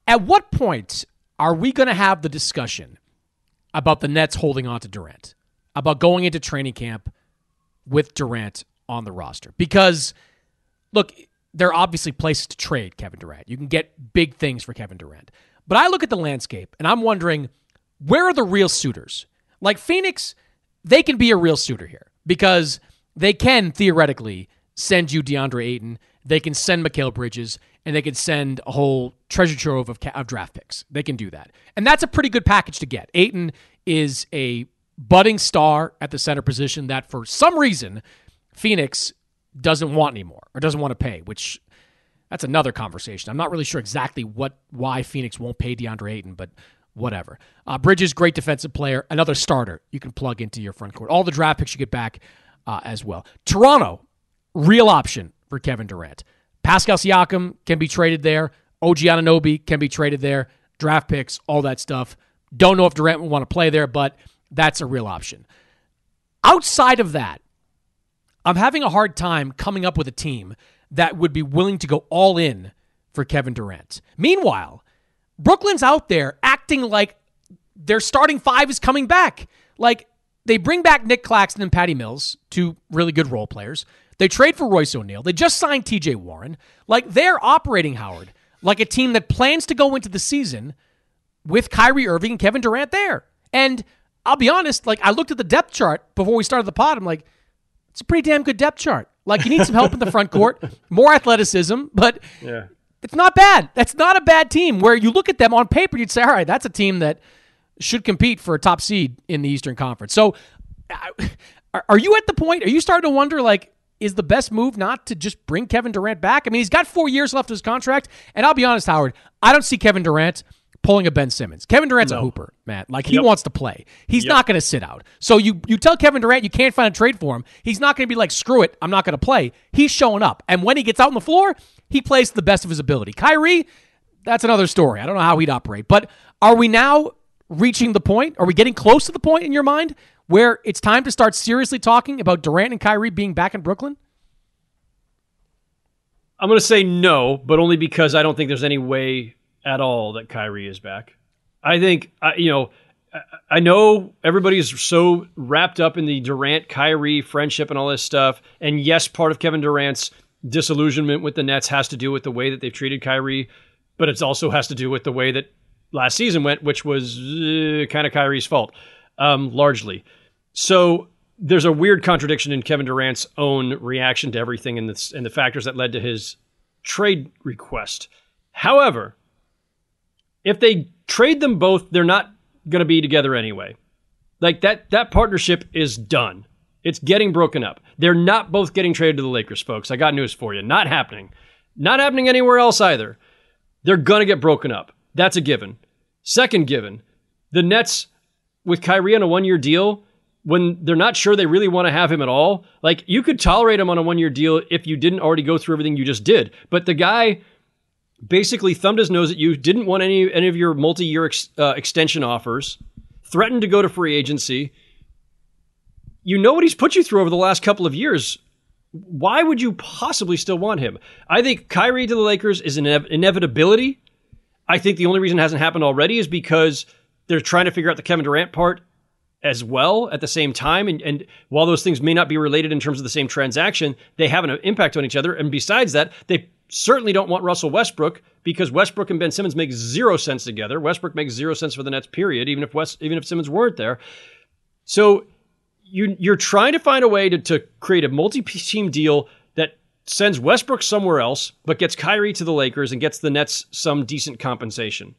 At what point are we going to have the discussion about the Nets holding on to Durant, about going into training camp with Durant on the roster? Because, look, there are obviously places to trade Kevin Durant. You can get big things for Kevin Durant. But I look at the landscape and I'm wondering where are the real suitors? Like Phoenix, they can be a real suitor here because they can theoretically send you DeAndre Ayton. They can send Mikal Bridges and they could send a whole treasure trove of, of draft picks. They can do that. And that's a pretty good package to get. Ayton is a budding star at the center position that for some reason Phoenix doesn't want anymore or doesn't want to pay, which that's another conversation. I'm not really sure exactly what why Phoenix won't pay DeAndre Ayton, but whatever. Uh, Bridges, great defensive player, another starter you can plug into your front court. All the draft picks you get back uh, as well. Toronto, real option for Kevin Durant. Pascal Siakam can be traded there. OG Anunoby can be traded there. Draft picks, all that stuff. Don't know if Durant will want to play there, but that's a real option. Outside of that, I'm having a hard time coming up with a team that would be willing to go all in for Kevin Durant. Meanwhile, Brooklyn's out there acting like their starting five is coming back. Like they bring back Nick Claxton and Patty Mills, two really good role players. They trade for Royce O'Neale. They just signed TJ Warren. Like they're operating, Howard, like a team that plans to go into the season with Kyrie Irving and Kevin Durant there. And I'll be honest, like I looked at the depth chart before we started the pod. I'm like, it's a pretty damn good depth chart. Like you need some help in the front court, more athleticism, but yeah. it's not bad. That's not a bad team. Where you look at them on paper, you'd say, all right, that's a team that should compete for a top seed in the Eastern Conference. So, are you at the point? Are you starting to wonder, like, is the best move not to just bring Kevin Durant back? I mean, he's got four years left of his contract, and I'll be honest, Howard, I don't see Kevin Durant pulling a Ben Simmons. Kevin Durant's No. a hooper, man. Like he Yep. wants to play. He's Yep. not going to sit out. So you you tell Kevin Durant you can't find a trade for him. He's not going to be like, screw it, I'm not going to play. He's showing up, and when he gets out on the floor, he plays to the best of his ability. Kyrie, that's another story. I don't know how he'd operate, but are we now reaching the point? Are we getting close to the point in your mind where it's time to start seriously talking about Durant and Kyrie being back in Brooklyn? I'm going to say no, but only because I don't think there's any way at all that Kyrie is back. I think, you know, I- know everybody's so wrapped up in the Durant Kyrie friendship and all this stuff. And yes, part of Kevin Durant's disillusionment with the Nets has to do with the way that they've treated Kyrie, but it also has to do with the way that last season went, which was uh, kind of Kyrie's fault, um, largely. So there's a weird contradiction in Kevin Durant's own reaction to everything and the, and the factors that led to his trade request. However, if they trade them both, they're not going to be together anyway. Like that that partnership is done. It's getting broken up. They're not both getting traded to the Lakers, folks. I got news for you. Not happening. Not happening anywhere else either. They're going to get broken up. That's a given. Second given, the Nets with Kyrie on a one year deal, when they're not sure they really want to have him at all, like you could tolerate him on a one year deal if you didn't already go through everything you just did. But the guy basically thumbed his nose at you, didn't want any any of your multi year ex, uh, extension offers, threatened to go to free agency. You know what he's put you through over the last couple of years. Why would you possibly still want him? I think Kyrie to the Lakers is an inev- inevitability. I think the only reason it hasn't happened already is because they're trying to figure out the Kevin Durant part as well at the same time. And, and while those things may not be related in terms of the same transaction, they have an impact on each other. And besides that, they certainly don't want Russell Westbrook because Westbrook and Ben Simmons make zero sense together. Westbrook makes zero sense for the Nets, period, even if West, even if Simmons weren't there. So you you're trying to find a way to, to create a multi-team deal that sends Westbrook somewhere else, but gets Kyrie to the Lakers and gets the Nets some decent compensation.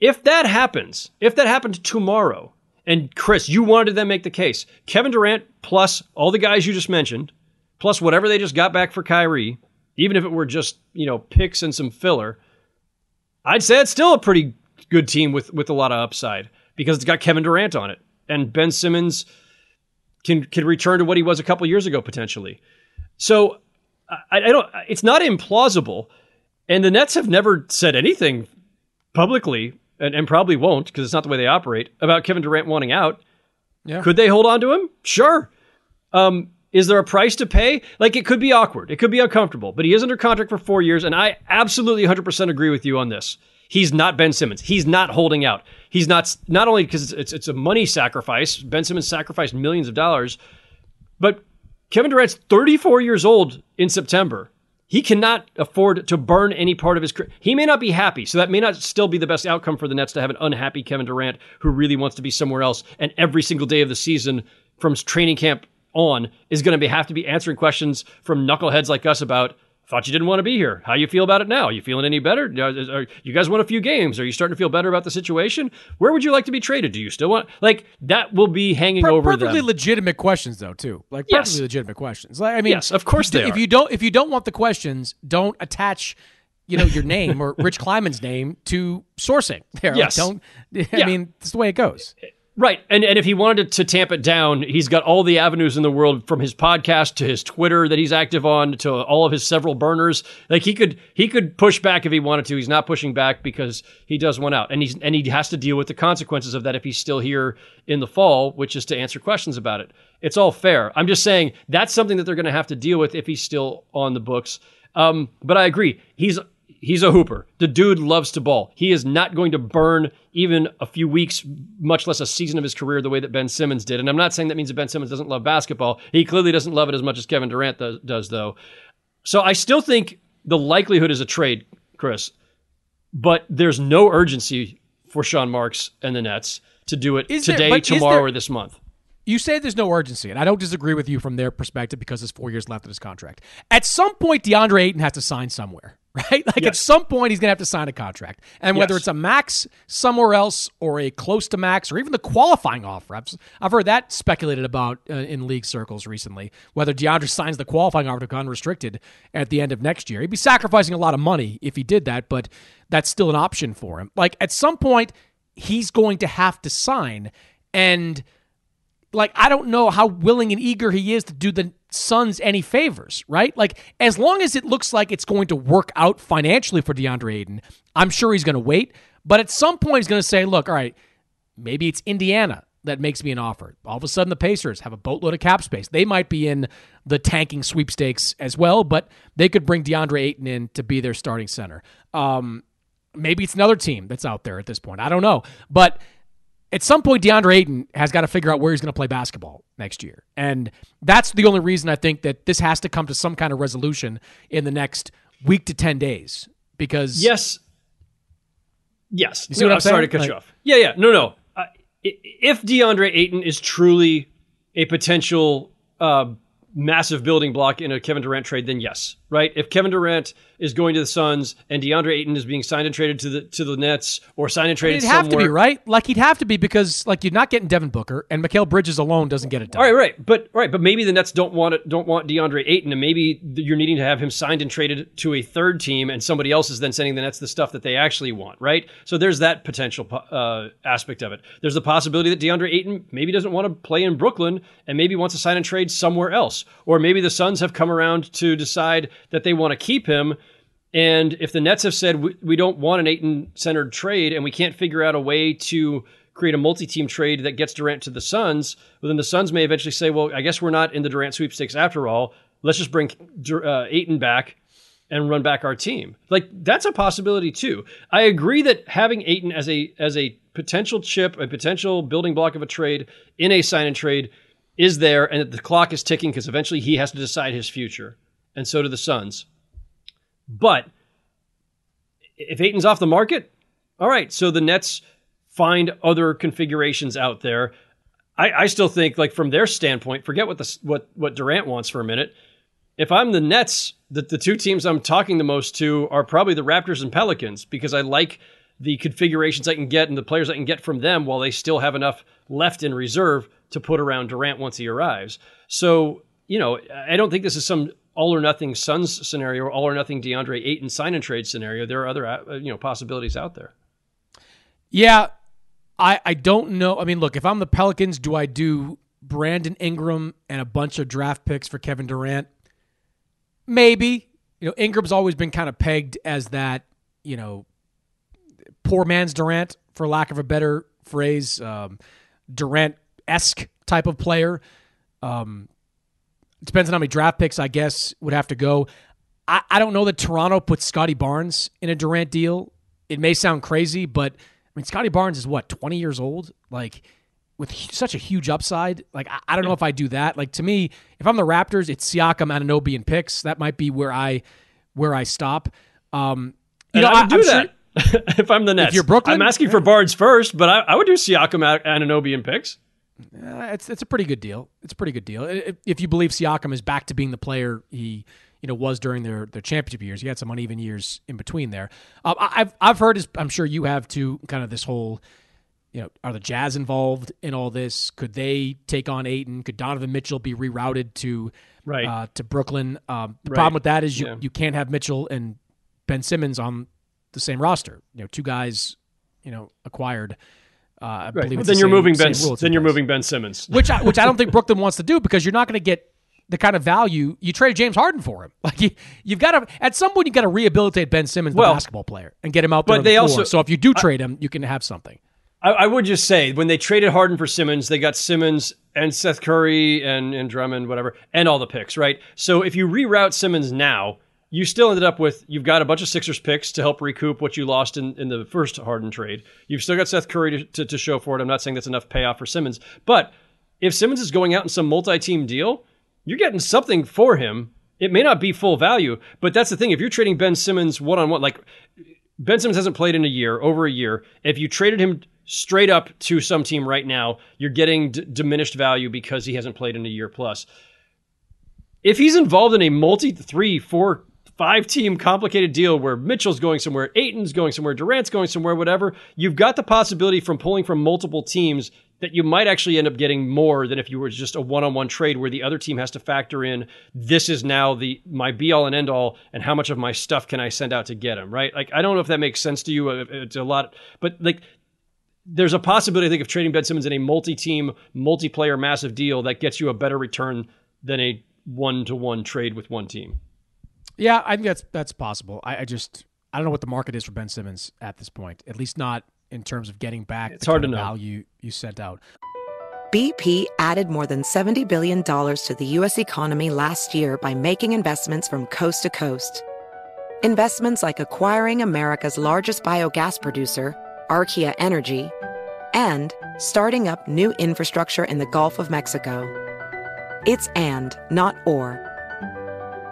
If that happens, if that happened tomorrow, and Chris, you wanted to then make the case, Kevin Durant plus all the guys you just mentioned, plus whatever they just got back for Kyrie, even if it were just, you know, picks and some filler, I'd say it's still a pretty good team with with a lot of upside because it's got Kevin Durant on it. And Ben Simmons can can return to what he was a couple years ago potentially. So I, I don't it's not implausible. And the Nets have never said anything publicly, and, and probably won't, because it's not the way they operate, about Kevin Durant wanting out. Yeah. Could they hold on to him? Sure. Um, is there a price to pay? Like it could be awkward. It could be uncomfortable, but he is under contract for four years. And I absolutely 100% agree with you on this. He's not Ben Simmons. He's not holding out. He's not, not only because it's, it's, it's a money sacrifice. Ben Simmons sacrificed millions of dollars, but Kevin Durant's 34 years old in September. He cannot afford to burn any part of his career. He may not be happy, so that may not still be the best outcome for the Nets to have an unhappy Kevin Durant who really wants to be somewhere else. And every single day of the season, from training camp on, is going to be have to be answering questions from knuckleheads like us about Thought you didn't want to be here. How you feel about it now? Are you feeling any better? Are, you guys won a few games. Are you starting to feel better about the situation? Where would you like to be traded? Do you still want like that? Will be hanging per- over perfectly them. legitimate questions though too. Like Yes. perfectly legitimate questions. Like I mean, Yes, of course if, they if are. you don't if you don't want the questions, don't attach you know your name or Rich Kleiman's name to sourcing. There, Like, Yes. don't. I Yeah. mean, that's the way it goes. Right. And and if he wanted to, tamp it down, he's got all the avenues in the world from his podcast to his Twitter that he's active on to all of his several burners. Like he could he could push back if he wanted to. He's not pushing back because he does want out. And he's and he has to deal with the consequences of that if he's still here in the fall, which is to answer questions about it. It's all fair. I'm just saying that's something that they're going to have to deal with if he's still on the books. Um, but I agree. He's he's a hooper. The dude loves to ball. He is not going to burn even a few weeks, much less a season of his career, the way that Ben Simmons did. And I'm not saying that means that Ben Simmons doesn't love basketball. He clearly doesn't love it as much as Kevin Durant does, does though. So I still think the likelihood is a trade, Chris. But there's no urgency for Sean Marks and the Nets to do it Is today, is tomorrow, there- or this month. You say there's no urgency, and I don't disagree with you from their perspective because there's four years left of his contract. At some point, DeAndre Ayton has to sign somewhere, right? Like at some point, he's going to have to sign a contract. And whether Yes. it's a max somewhere else or a close to max or even the qualifying offer, I've, I've heard that speculated about uh, in league circles recently, whether DeAndre signs the qualifying offer to go unrestricted at the end of next year. He'd be sacrificing a lot of money if he did that, but that's still an option for him. Like at some point, he's going to have to sign. And like I don't know how willing and eager he is to do the Suns any favors, right? Like as long as it looks like it's going to work out financially for DeAndre Ayton, I'm sure he's going to wait. But at some point, he's going to say, "Look, all right, maybe it's Indiana that makes me an offer." All of a sudden, the Pacers have a boatload of cap space. They might be in the tanking sweepstakes as well, but they could bring DeAndre Ayton in to be their starting center. Um, maybe it's another team that's out there at this point. I don't know, but at some point, DeAndre Ayton has got to figure out where he's going to play basketball next year. And that's the only reason I think that this has to come to some kind of resolution in the next week to 10 days. Because. Yes. Yes. You see what No, I'm sorry to cut Like- you off. Yeah, yeah. No, no. Uh, if DeAndre Ayton is truly a potential uh, massive building block in a Kevin Durant trade, then yes, right? If Kevin Durant is going to the Suns and DeAndre Ayton is being signed and traded to the to the Nets or signed and traded It'd have to be, right? Like, he'd have to be because, like, you're not getting Devin Booker, and Mikal Bridges alone doesn't get it done. All right, right, but right, but maybe the Nets don't want it, don't want DeAndre Ayton, and maybe you're needing to have him signed and traded to a third team, and somebody else is then sending the Nets the stuff that they actually want, right? So there's that potential uh, aspect of it. There's the possibility that DeAndre Ayton maybe doesn't want to play in Brooklyn and maybe wants to sign and trade somewhere else, or maybe the Suns have come around to decide that they want to keep him. And if the Nets have said we, we don't want an Ayton centered trade and we can't figure out a way to create a multi team trade that gets Durant to the Suns, well, then the Suns may eventually say, well, I guess we're not in the Durant sweepstakes after all. Let's just bring uh, Ayton back and run back our team. Like that's a possibility too. I agree that having Ayton as a as a potential chip, a potential building block of a trade in a sign and trade is there, and the clock is ticking because eventually he has to decide his future, and so do the Suns. But if Ayton's off the market, all right. So the Nets find other configurations out there. I, I still think, like from their standpoint, forget what the what what Durant wants for a minute. If I'm the Nets, the, the two teams I'm talking the most to are probably the Raptors and Pelicans because I like the configurations I can get and the players I can get from them while they still have enough left in reserve to put around Durant once he arrives. So, you know, I don't think this is some all or nothing Suns scenario or all or nothing DeAndre Ayton sign and trade scenario. There are other, uh, you know, possibilities out there. Yeah, I I don't know. I mean, look, if I'm the Pelicans, do I do Brandon Ingram and a bunch of draft picks for Kevin Durant? Maybe. You know, Ingram's always been kind of pegged as that, you know, poor man's Durant, for lack of a better phrase, um, Durant esque type of player. Um, depends on how many draft picks, I guess, would have to go. I, I don't know that Toronto puts Scottie Barnes in a Durant deal. It may sound crazy, but I mean, Scottie Barnes is what, 20 years old? Like, with such a huge upside. Like, I, I don't know if I do that. Like, to me, if I'm the Raptors, it's Siakam, Anunoby, and picks. That might be where I where I stop. Um, you And know, I would I, do I'm that Sure, if I'm the Nets. If you're Brooklyn? I'm asking for Barnes first, but I, I would do Siakam, Anunoby, and picks. Uh, it's it's a pretty good deal. It's a pretty good deal if, you believe Siakam is back to being the player he you know was during their their championship years. He had some uneven years in between there. I- I've I've heard, as I'm sure you have too, kind of this whole. You know, are the Jazz involved in all this? Could they take on Ayton? Could Donovan Mitchell be rerouted to Right. uh, to Brooklyn? Um, the Right. problem with that is you Yeah. you can't have Mitchell and Ben Simmons on the same roster. You know, two guys, you know, acquired. Uh, I Right. believe then the you're same- moving Ben. Then you're place moving Ben Simmons. which I, which I don't think Brooklyn wants to do because you're not going to get the kind of value you trade James Harden for him. Like you, you've got to at some point you've got to rehabilitate Ben Simmons, the Well, basketball player, and get him out there. but the they floor. also- so if you do trade him, you can have something. I, I would just say when they traded Harden for Simmons, they got Simmons and Seth Curry and, and Drummond, whatever, and all the picks, right? So if you reroute Simmons now, you still ended up with you've got a bunch of Sixers picks to help recoup what you lost in, in the first Harden trade. You've still got Seth Curry to, to, to show for it. I'm not saying that's enough payoff for Simmons, but if Simmons is going out in some multi-team deal, you're getting something for him. It may not be full value, but that's the thing. If you're trading Ben Simmons one on one, like Ben Simmons hasn't played in a year, over a year. If you traded him straight up to some team right now, you're getting d- diminished value because he hasn't played in a year plus. If he's involved in a multi three, four, five team complicated deal where Mitchell's going somewhere, Ayton's going somewhere, Durant's going somewhere, whatever, you've got the possibility from pulling from multiple teams that you might actually end up getting more than if you were just a one-on-one trade where the other team has to factor in this is now the my be all and end all and how much of my stuff can I send out to get him, right? Like I don't know if that makes sense to you. It's a lot, but like there's a possibility I think of trading Ben Simmons in a multi-team, multiplayer massive deal that gets you a better return than a one-to-one trade with one team. Yeah, I think that's that's possible. I, I just I don't know what the market is for Ben Simmons at this point. At least not in terms of getting back It's the hard to know. value you sent out. BP added more than $70 billion to the U.S. economy last year by making investments from coast to coast. Investments like acquiring America's largest biogas producer, Archaea Energy, and starting up new infrastructure in the Gulf of Mexico. It's and, not or.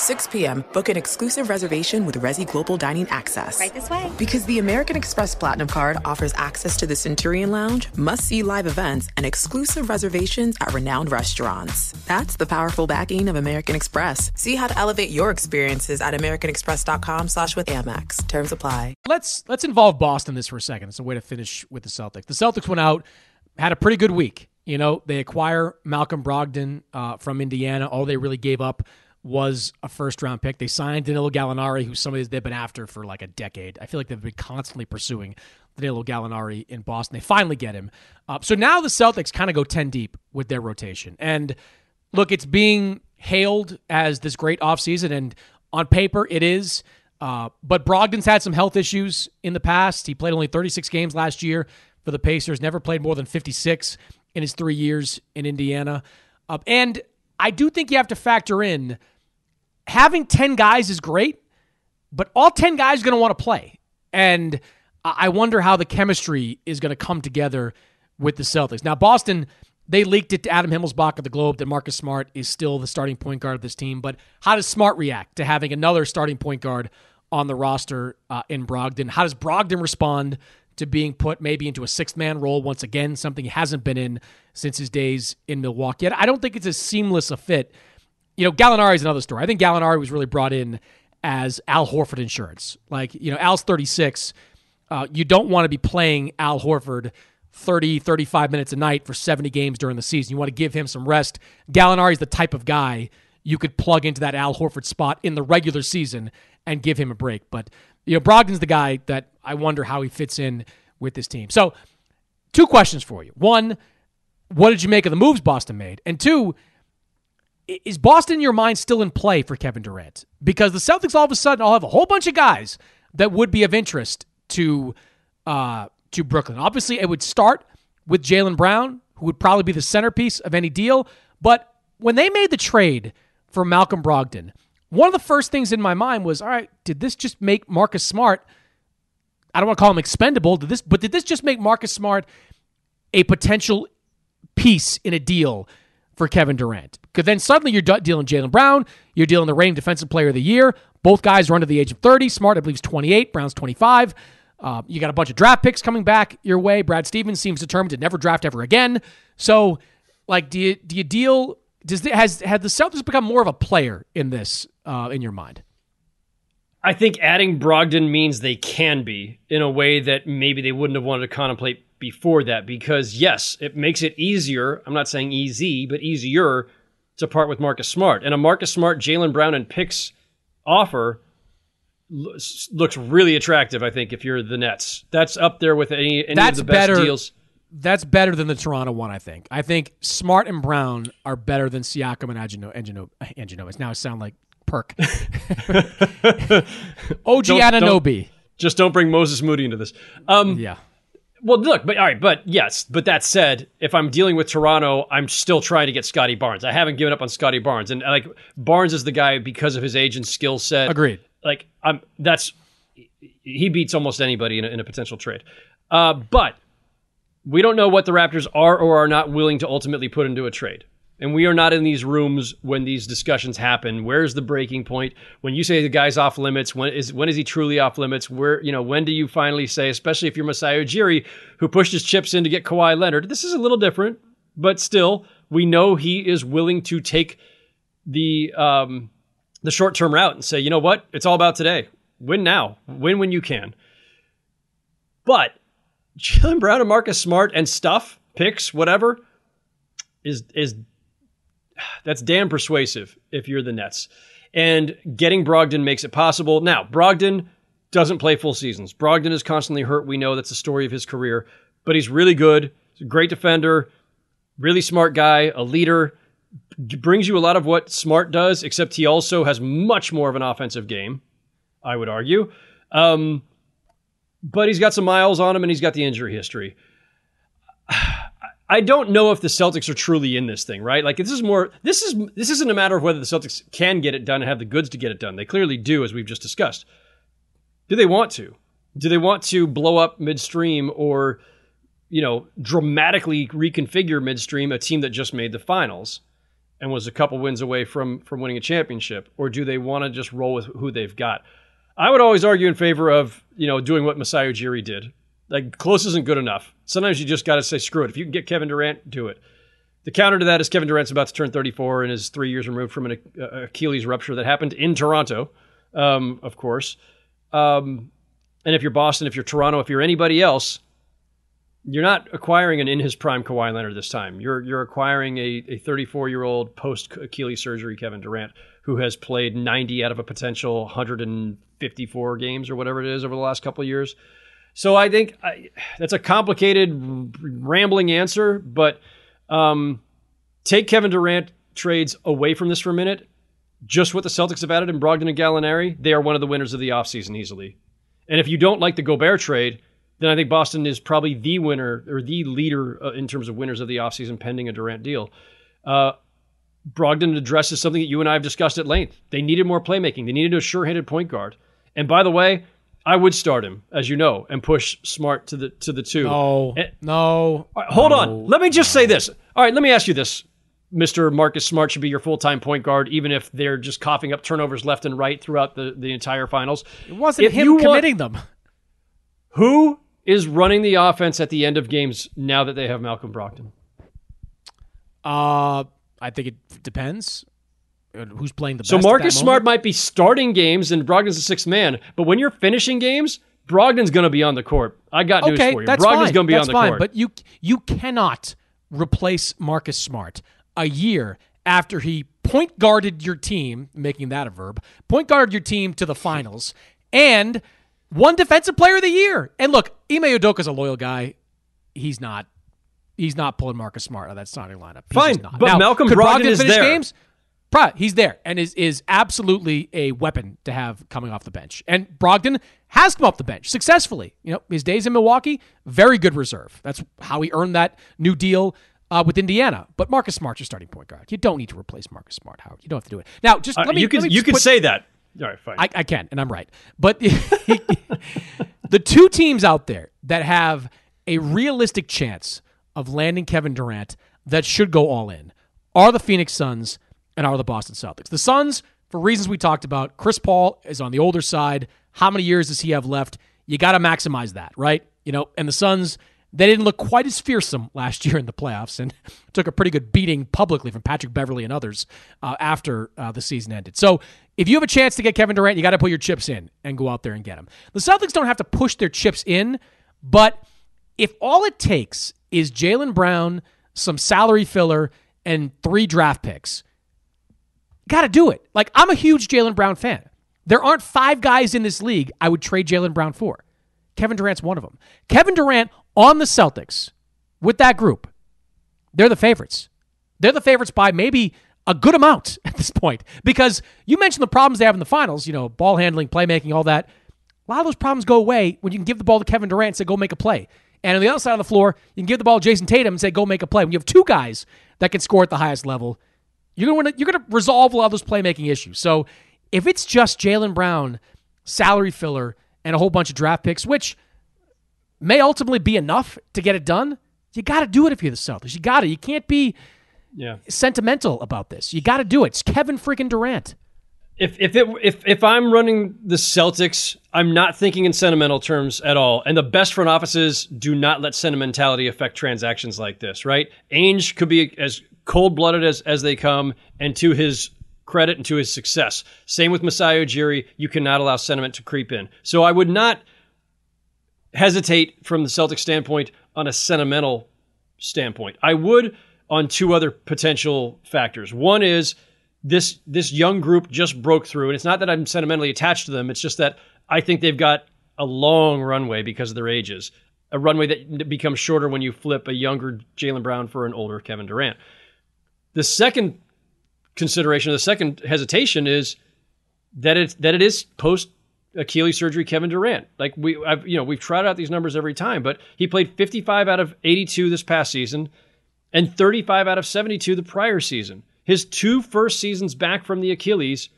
6 p.m., book an exclusive reservation with Resy Global Dining Access. Right this way. Because the American Express Platinum Card offers access to the Centurion Lounge, must see live events, and exclusive reservations at renowned restaurants. That's the powerful backing of American Express. See how to elevate your experiences at AmericanExpress.com slash with Amex. Terms apply. Let's let's involve Boston this for a second. It's a way to finish with the Celtics. The Celtics went out, had a pretty good week. You know, they acquire Malcolm Brogdon uh, from Indiana. All they really gave up was a first round pick. They signed Danilo Gallinari, who's somebody they've been after for like a decade. I feel like they've been constantly pursuing Danilo Gallinari in Boston. They finally get him. Uh, so now the Celtics kind of go 10 deep with their rotation. And look, it's being hailed as this great offseason, and on paper it is. Uh, but Brogdon's had some health issues in the past. He played only 36 games last year for the Pacers, never played more than 56 in his three years in Indiana. Uh, and I do think you have to factor in having 10 guys is great, but all 10 guys are going to want to play. And I wonder how the chemistry is going to come together with the Celtics. Now, Boston, they leaked it to Adam Himmelsbach of the Globe that Marcus Smart is still the starting point guard of this team. But how does Smart react to having another starting point guard on the roster uh, in Brogdon? How does Brogdon respond to being put maybe into a sixth man role once again, something he hasn't been in since his days in Milwaukee? I don't think it's as seamless a fit you know, Gallinari is another story. I think Gallinari was really brought in as Al Horford insurance. Like, you know, Al's 36. Uh, you don't want to be playing Al Horford 30, 35 minutes a night for 70 games during the season. You want to give him some rest. Gallinari is the type of guy you could plug into that Al Horford spot in the regular season and give him a break. But, you know, Brogdon's the guy that I wonder how he fits in with this team. So, two questions for you. One, what did you make of the moves Boston made? And two, is Boston in your mind still in play for Kevin Durant? Because the Celtics all of a sudden all have a whole bunch of guys that would be of interest to uh, to Brooklyn. Obviously, it would start with Jaylen Brown, who would probably be the centerpiece of any deal. But when they made the trade for Malcolm Brogdon, one of the first things in my mind was, all right, did this just make Marcus Smart? I don't want to call him expendable. Did this, but did this just make Marcus Smart a potential piece in a deal for Kevin Durant. Because then suddenly you're dealing Jaylen Brown, you're dealing the reigning defensive player of the year. Both guys are under the age of 30. Smart, I believe, is 28. Brown's 25. Uh, you got a bunch of draft picks coming back your way. Brad Stevens seems determined to never draft ever again. So, like, do you do you deal? Does the, has had the Celtics become more of a player in this uh, in your mind? I think adding Brogdon means they can be in a way that maybe they wouldn't have wanted to contemplate before that because yes, it makes it easier. I'm not saying easy, but easier to part with Marcus Smart. And a Marcus Smart, Jaylen Brown, and picks offer looks really attractive. I think if you're the Nets, that's up there with any, any that's of the best better, deals. That's better than the Toronto one. I think. I think Smart and Brown are better than Siakam and Angino, Angino, Angino. Now it sound like Perk. OG don't, Anunoby. Don't, just don't bring Moses Moody into this. Um, yeah. Well, look, but all right, but yes, but that said, if I'm dealing with Toronto, I'm still trying to get Scottie Barnes. I haven't given up on Scottie Barnes, and like Barnes is the guy because of his age and skill set. Agreed. Like I'm, that's he beats almost anybody in a, in a potential trade. Uh, but we don't know what the Raptors are or are not willing to ultimately put into a trade and we are not in these rooms when these discussions happen. Where's the breaking point? When you say the guy's off limits, when is when is he truly off limits? Where you know when do you finally say, especially if you're Masai Ujiri, who pushed his chips in to get Kawhi Leonard? This is a little different, but still, we know he is willing to take the um, the short term route and say, you know what, it's all about today. Win now, win when you can. But Jaylen Brown and Marcus Smart and stuff picks whatever is is that's damn persuasive if you're the Nets. And getting Brogdon makes it possible. Now, Brogdon doesn't play full seasons. Brogdon is constantly hurt. We know that's the story of his career, but he's really good. He's a great defender, really smart guy, a leader. Brings you a lot of what Smart does, except he also has much more of an offensive game, I would argue. Um, but he's got some miles on him and he's got the injury history. I don't know if the Celtics are truly in this thing, right? Like this is more this is this isn't a matter of whether the Celtics can get it done and have the goods to get it done. They clearly do, as we've just discussed. Do they want to? Do they want to blow up midstream or, you know, dramatically reconfigure midstream a team that just made the finals and was a couple wins away from from winning a championship, or do they want to just roll with who they've got? I would always argue in favor of you know doing what Masai Ujiri did. Like close isn't good enough. Sometimes you just got to say screw it. If you can get Kevin Durant, do it. The counter to that is Kevin Durant's about to turn 34 and is three years removed from an Achilles rupture that happened in Toronto, um, of course. Um, and if you're Boston, if you're Toronto, if you're anybody else, you're not acquiring an in his prime Kawhi Leonard this time. You're you're acquiring a 34 year old post Achilles surgery Kevin Durant who has played 90 out of a potential 154 games or whatever it is over the last couple of years. So I think I, that's a complicated, rambling answer, but um, take Kevin Durant trades away from this for a minute. Just what the Celtics have added in Brogdon and Gallinari, they are one of the winners of the offseason easily. And if you don't like the Gobert trade, then I think Boston is probably the winner or the leader uh, in terms of winners of the offseason pending a Durant deal. Uh, Brogdon addresses something that you and I have discussed at length. They needed more playmaking. They needed a sure-handed point guard. And by the way, I would start him, as you know, and push Smart to the to the two. No, And- no. All right, hold no, on. Let me just say this. All right, let me ask you this. Mr. Marcus Smart should be your full-time point guard, even if they're just coughing up turnovers left and right throughout the, the entire finals. It wasn't If him you want- committing them. Who is running the offense at the end of games now that they have Malcolm Brogdon? Uh, I think it depends. Uh, Who's playing the So best? at Marcus Smart might be starting games and Brogdon's a sixth man, but when you're finishing games, Brogdon's going to be on the court. I got news for you. that's Brogdon's going to be that's on the fine. court. But you you cannot replace Marcus Smart a year after he point guarded your team, making that a verb, point guarded your team to the finals, and one defensive player of the year. And look, Ime Udoka's a loyal guy. He's not. He's not pulling Marcus Smart out of that starting lineup. He's Fine, not. but Now, Malcolm could Brogdon Brogdon is there. games? Pro- he's there and is is absolutely a weapon to have coming off the bench. And Brogdon has come off the bench successfully. You know, his days in Milwaukee, very good reserve. That's how he earned that new deal uh, with Indiana. But Marcus Smart's your starting point guard. You don't need to replace Marcus Smart, Howard. You don't have to do it. Now, just Uh, let me. you can you can put- say that. All right, fine. I, I can, and I'm right. But the two teams out there that have a realistic chance of landing Kevin Durant that should go all in are the Phoenix Suns and are the Boston Celtics. The Suns, for reasons we talked about, Chris Paul is on the older side. How many years does he have left? You got to maximize that, right? You know, and the Suns, they didn't look quite as fearsome last year in the playoffs and took a pretty good beating publicly from Patrick Beverley and others uh, after uh, the season ended. So if you have a chance to get Kevin Durant, you got to put your chips in and go out there and get him. The Celtics don't have to push their chips in, but if all it takes is Jaylen Brown, some salary filler, and three draft picks, got to do it. Like, I'm a huge Jaylen Brown fan. There aren't five guys in this league I would trade Jaylen Brown for. Kevin Durant's one of them. Kevin Durant on the Celtics with that group, they're the favorites. They're the favorites by maybe a good amount at this point because you mentioned the problems they have in the finals, you know, ball handling, playmaking, all that. A lot of those problems go away when you can give the ball to Kevin Durant and say, go make a play. And on the other side of the floor, you can give the ball to Jayson Tatum and say, go make a play. When you have two guys that can score at the highest level, you're to you're to resolve a lot of those playmaking issues. So if it's just Jaylen Brown, salary filler, and a whole bunch of draft picks, which may ultimately be enough to get it done, you got to do it if you're the Celtics. You got to. You can't be yeah. sentimental about this. You got to do it. It's Kevin freaking Durant. If if it if if I'm running the Celtics, I'm not thinking in sentimental terms at all. And the best front offices do not let sentimentality affect transactions like this, right? Ainge could be as cold blooded as as they come, and to his credit and to his success. Same with Masai Ujiri. You cannot allow sentiment to creep in. So I would not hesitate from the Celtics standpoint on a sentimental standpoint. I would on two other potential factors. One is this this young group just broke through, and it's not that I'm sentimentally attached to them. It's just that I think they've got a long runway because of their ages, a runway that becomes shorter when you flip a younger Jaylen Brown for an older Kevin Durant. The second consideration, the second hesitation is that it that it is post Achilles surgery Kevin Durant. Like we I've you know, we've tried out these numbers every time, but he played 55 out of 82 this past season and 35 out of 72 the prior season. His two first seasons back from the Achilles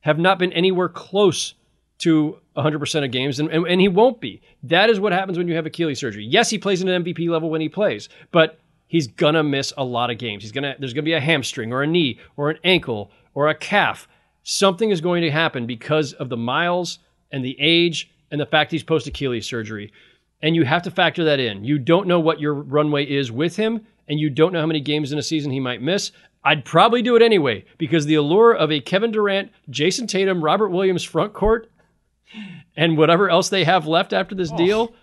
have not been anywhere close to 100% of games, and, and, and he won't be. That is what happens when you have Achilles surgery. Yes, he plays at an MVP level when he plays, but he's gonna miss a lot of games. He's gonna there's gonna be a hamstring or a knee or an ankle or a calf. Something is going to happen because of the miles and the age and the fact he's post Achilles surgery. And you have to factor that in. You don't know what your runway is with him, and you don't know how many games in a season he might miss. I'd probably do it anyway because the allure of a Kevin Durant, Jayson Tatum, Robert Williams front court, and whatever else they have left after this oh. deal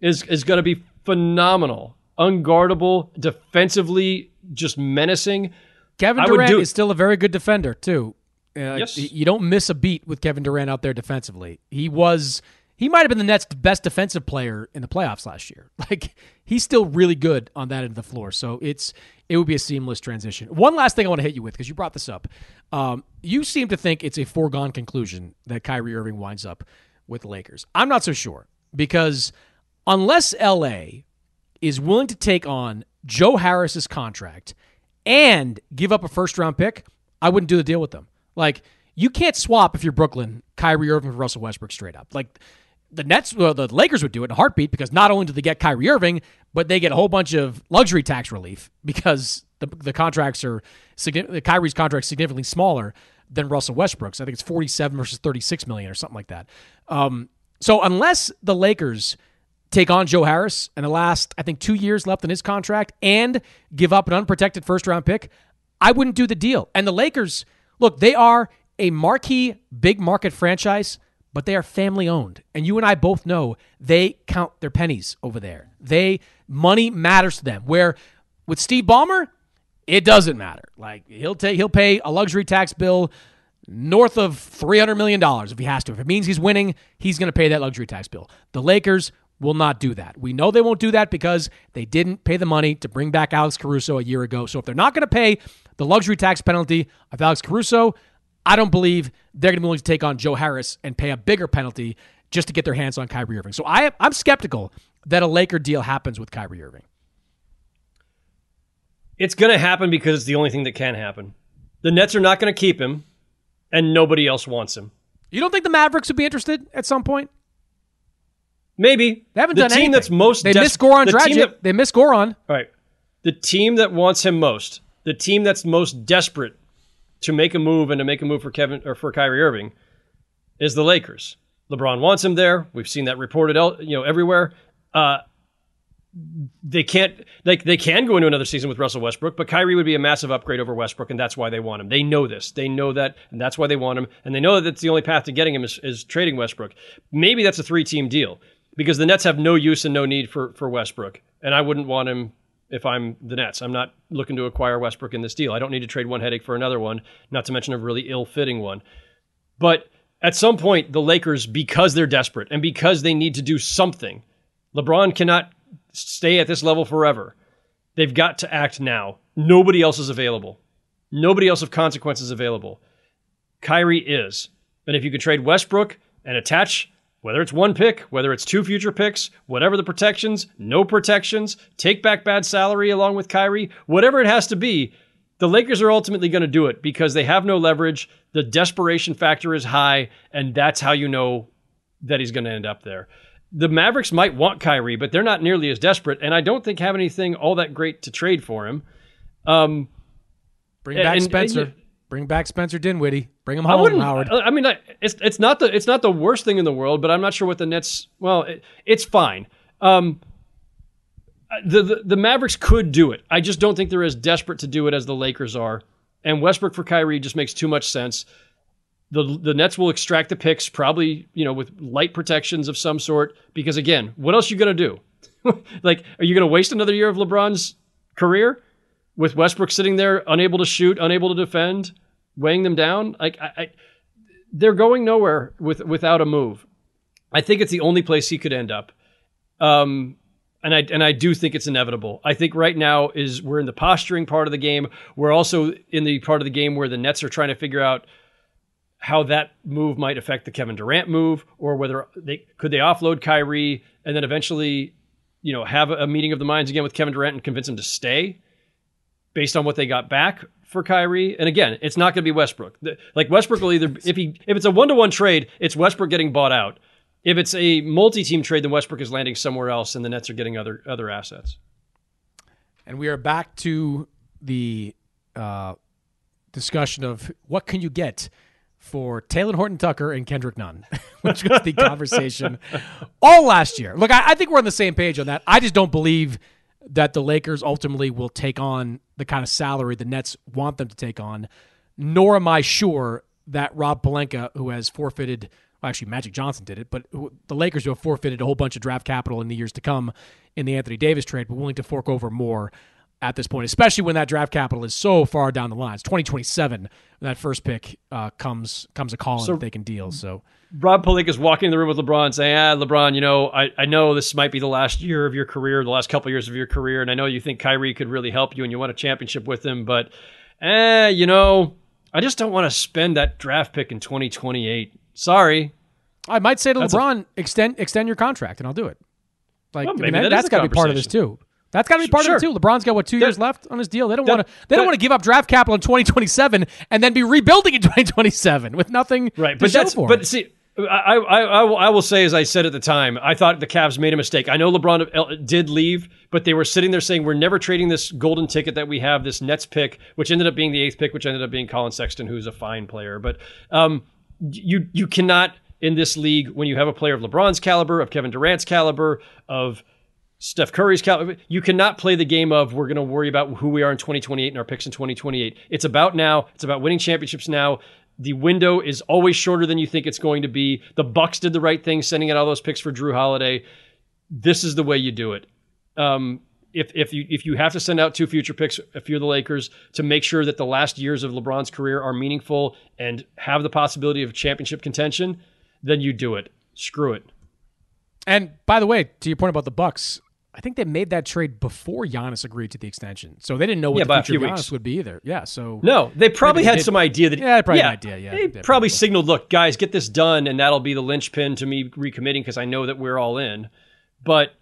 is is going to be phenomenal, unguardable, defensively just menacing. Kevin Durant is still a very good defender too. Uh, yes. You don't miss a beat with Kevin Durant out there defensively. He was he might have been the Nets' best defensive player in the playoffs last year. Like he's still really good on that end of the floor. So it's it would be a seamless transition. One last thing I want to hit you with because you brought this up. Um, you seem to think it's a foregone conclusion that Kyrie Irving winds up with the Lakers. I'm not so sure because unless LA is willing to take on Joe Harris's contract and give up a first round pick, I wouldn't do the deal with them. Like you can't swap if you're Brooklyn Kyrie Irving for Russell Westbrook straight up. Like the Nets, well, the Lakers would do it in a heartbeat because not only do they get Kyrie Irving, but they get a whole bunch of luxury tax relief because the the contracts are the Kyrie's contract significantly smaller than Russell Westbrook's. I think it's 47 versus 36 million or something like that. Um, so unless the Lakers take on Joe Harris and the last I think 2 years left in his contract and give up an unprotected first round pick, I wouldn't do the deal. And the Lakers, look, they are a marquee big market franchise but they are family owned. And you and I both know they count their pennies over there. They money matters to them. Where with Steve Ballmer, it doesn't matter. Like he'll take he'll pay a luxury tax bill north of three hundred million dollars if he has to. If it means he's winning, he's going to pay that luxury tax bill. The Lakers will not do that. We know they won't do that because they didn't pay the money to bring back Alex Caruso a year ago. So if they're not going to pay the luxury tax penalty of Alex Caruso, I don't believe they're going to be willing to take on Joe Harris and pay a bigger penalty just to get their hands on Kyrie Irving. So I, I'm skeptical that a Laker deal happens with Kyrie Irving. It's going to happen because it's the only thing that can happen. The Nets are not going to keep him, and nobody else wants him. You don't think the Mavericks would be interested at some point? Maybe they haven't the done team anything. that's most they des- miss Goran the Dragic. that, they miss Goran. All right, the team that wants him most, the team that's most desperate to make a move and to make a move for Kevin or for Kyrie Irving is the Lakers. LeBron wants him there. We've seen that reported, you know, everywhere. Uh, they can't like they can go into another season with Russell Westbrook, but Kyrie would be a massive upgrade over Westbrook, and that's why they want him. They know this. They know that, and that's why they want him. And they know that that's the only path to getting him is, is trading Westbrook. Maybe that's a three team deal because the Nets have no use and no need for for Westbrook, and I wouldn't want him if I'm the Nets. I'm not looking to acquire Westbrook in this deal. I don't need to trade one headache for another one, not to mention a really ill fitting one. But at some point, the Lakers, because they're desperate and because they need to do something, LeBron cannot stay at this level forever. They've got to act now. Nobody else is available. Nobody else of consequence is available. Kyrie is. And if you could trade Westbrook and attach whether it's one pick, whether it's two future picks, whatever the protections, no protections, take back bad salary along with Kyrie, whatever it has to be, the Lakers are ultimately going to do it because they have no leverage. The desperation factor is high, and that's how you know that he's going to end up there. The Mavericks might want Kyrie, but they're not nearly as desperate, and I don't think have anything all that great to trade for him. Um, Bring back and, Spencer. And, Bring back Spencer Dinwiddie. Bring him home, Howard. I mean, it's it's not the it's not the worst thing in the world, but I'm not sure what the Nets. Well, it, it's fine. Um, the, the the Mavericks could do it. I just don't think they're as desperate to do it as the Lakers are. And Westbrook for Kyrie just makes too much sense. The the Nets will extract the picks probably you know with light protections of some sort because again, what else are you gonna do? like, are you gonna waste another year of LeBron's career? with Westbrook sitting there, unable to shoot, unable to defend, weighing them down. Like I, I, they're going nowhere with without a move. I think it's the only place he could end up. Um, and I and I do think it's inevitable. I think right now is we're in the posturing part of the game. We're also in the part of the game where the Nets are trying to figure out how that move might affect the Kevin Durant move, or whether they could they offload Kyrie and then eventually, you know, have a meeting of the minds again with Kevin Durant and convince him to stay based on what they got back for Kyrie. And again, it's not going to be Westbrook. Like Westbrook will either if he if it's a one to one trade, it's Westbrook getting bought out. If it's a multi team trade, then Westbrook is landing somewhere else, and the Nets are getting other other assets. And we are back to the uh, discussion of what can you get for Talen Horton Tucker and Kendrick Nunn, which was the conversation all last year. Look, I, I, think we're on the same page on that. I just don't believe that the Lakers ultimately will take on the kind of salary the Nets want them to take on, nor am I sure that Rob Pelinka, who has forfeited, well, actually Magic Johnson did it, but the Lakers who have forfeited a whole bunch of draft capital in the years to come in the Anthony Davis trade, but willing to fork over more at this point, especially when that draft capital is so far down the line. It's 2027 that first pick uh, comes comes a call so, and they can deal. So Rob Pelinka is walking in the room with LeBron saying, ah, LeBron, you know, I, I know this might be the last year of your career, the last couple years of your career, and I know you think Kyrie could really help you and you want a championship with him, but eh, you know, I just don't want to spend that draft pick in 2028. Sorry. I might say to That's LeBron, a, extend extend your contract and I'll do it. Like well, I mean, that, that's got to be part of this too. That's got to be part sure. of it too. LeBron's got what two years left on his deal. They don't want to. They don't want to give up draft capital in 2027 and then be rebuilding in 2027 with nothing. Right, but that's but see. I, I, I, I will say, as I said at the time, I thought the Cavs made a mistake. I know LeBron uh, did leave, but they were sitting there saying, "We're never trading this golden ticket that we have, this Nets pick, which ended up being the eighth pick, which ended up being Collin Sexton, who's a fine player." But um, you you cannot in this league when you have a player of LeBron's caliber, of Kevin Durant's caliber, of Steph Curry's cal- you cannot play the game of we're going to worry about who we are in 2028 and our picks in 2028. It's about now. It's about winning championships now. The window is always shorter than you think it's going to be. The Bucks did the right thing sending out all those picks for Jrue Holiday. This is the way you do it. Um, if if you if you have to send out two future picks, a few of the Lakers, to make sure that the last years of LeBron's career are meaningful and have the possibility of championship contention, then you do it. Screw it. And by the way, to your point about the Bucks, I think they made that trade before Giannis agreed to the extension, so they didn't know what yeah, the future Giannis weeks. would be either. Yeah, so no, they probably had they some idea that yeah, probably yeah, an idea. Yeah, they, they probably signaled, "Look, guys, get this done, and that'll be the linchpin to me recommitting because I know that we're all in." But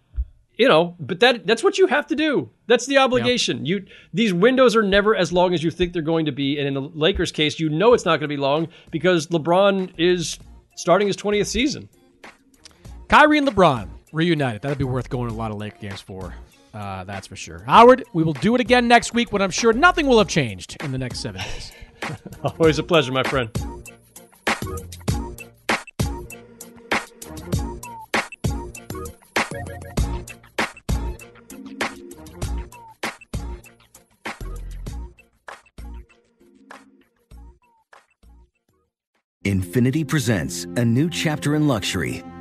you know, but that that's what you have to do. That's the obligation. You these windows are never as long as you think they're going to be, and in the Lakers' case, you know it's not going to be long because LeBron is starting his twentieth season. Kyrie and LeBron reunited. That'd be worth going to a lot of Laker games for. Uh, that's for sure. Howard, we will do it again next week when I'm sure nothing will have changed in the next seven days. Always a pleasure, my friend. Infiniti presents a new chapter in luxury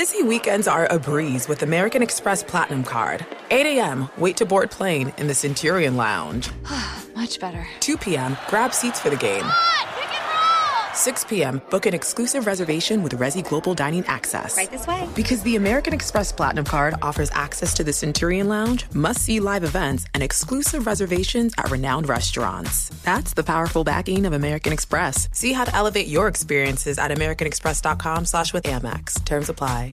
Busy weekends are a breeze with American Express Platinum Card. 8 a.m., wait to board plane in the Centurion Lounge. Much better. 2 p.m., grab seats for the game. 6 p.m., book an exclusive reservation with Resy Global Dining Access. Right this way. Because the American Express Platinum Card offers access to the Centurion Lounge, must see live events, and exclusive reservations at renowned restaurants. That's the powerful backing of American Express. See how to elevate your experiences at AmericanExpress.com slash with Amex. Terms apply.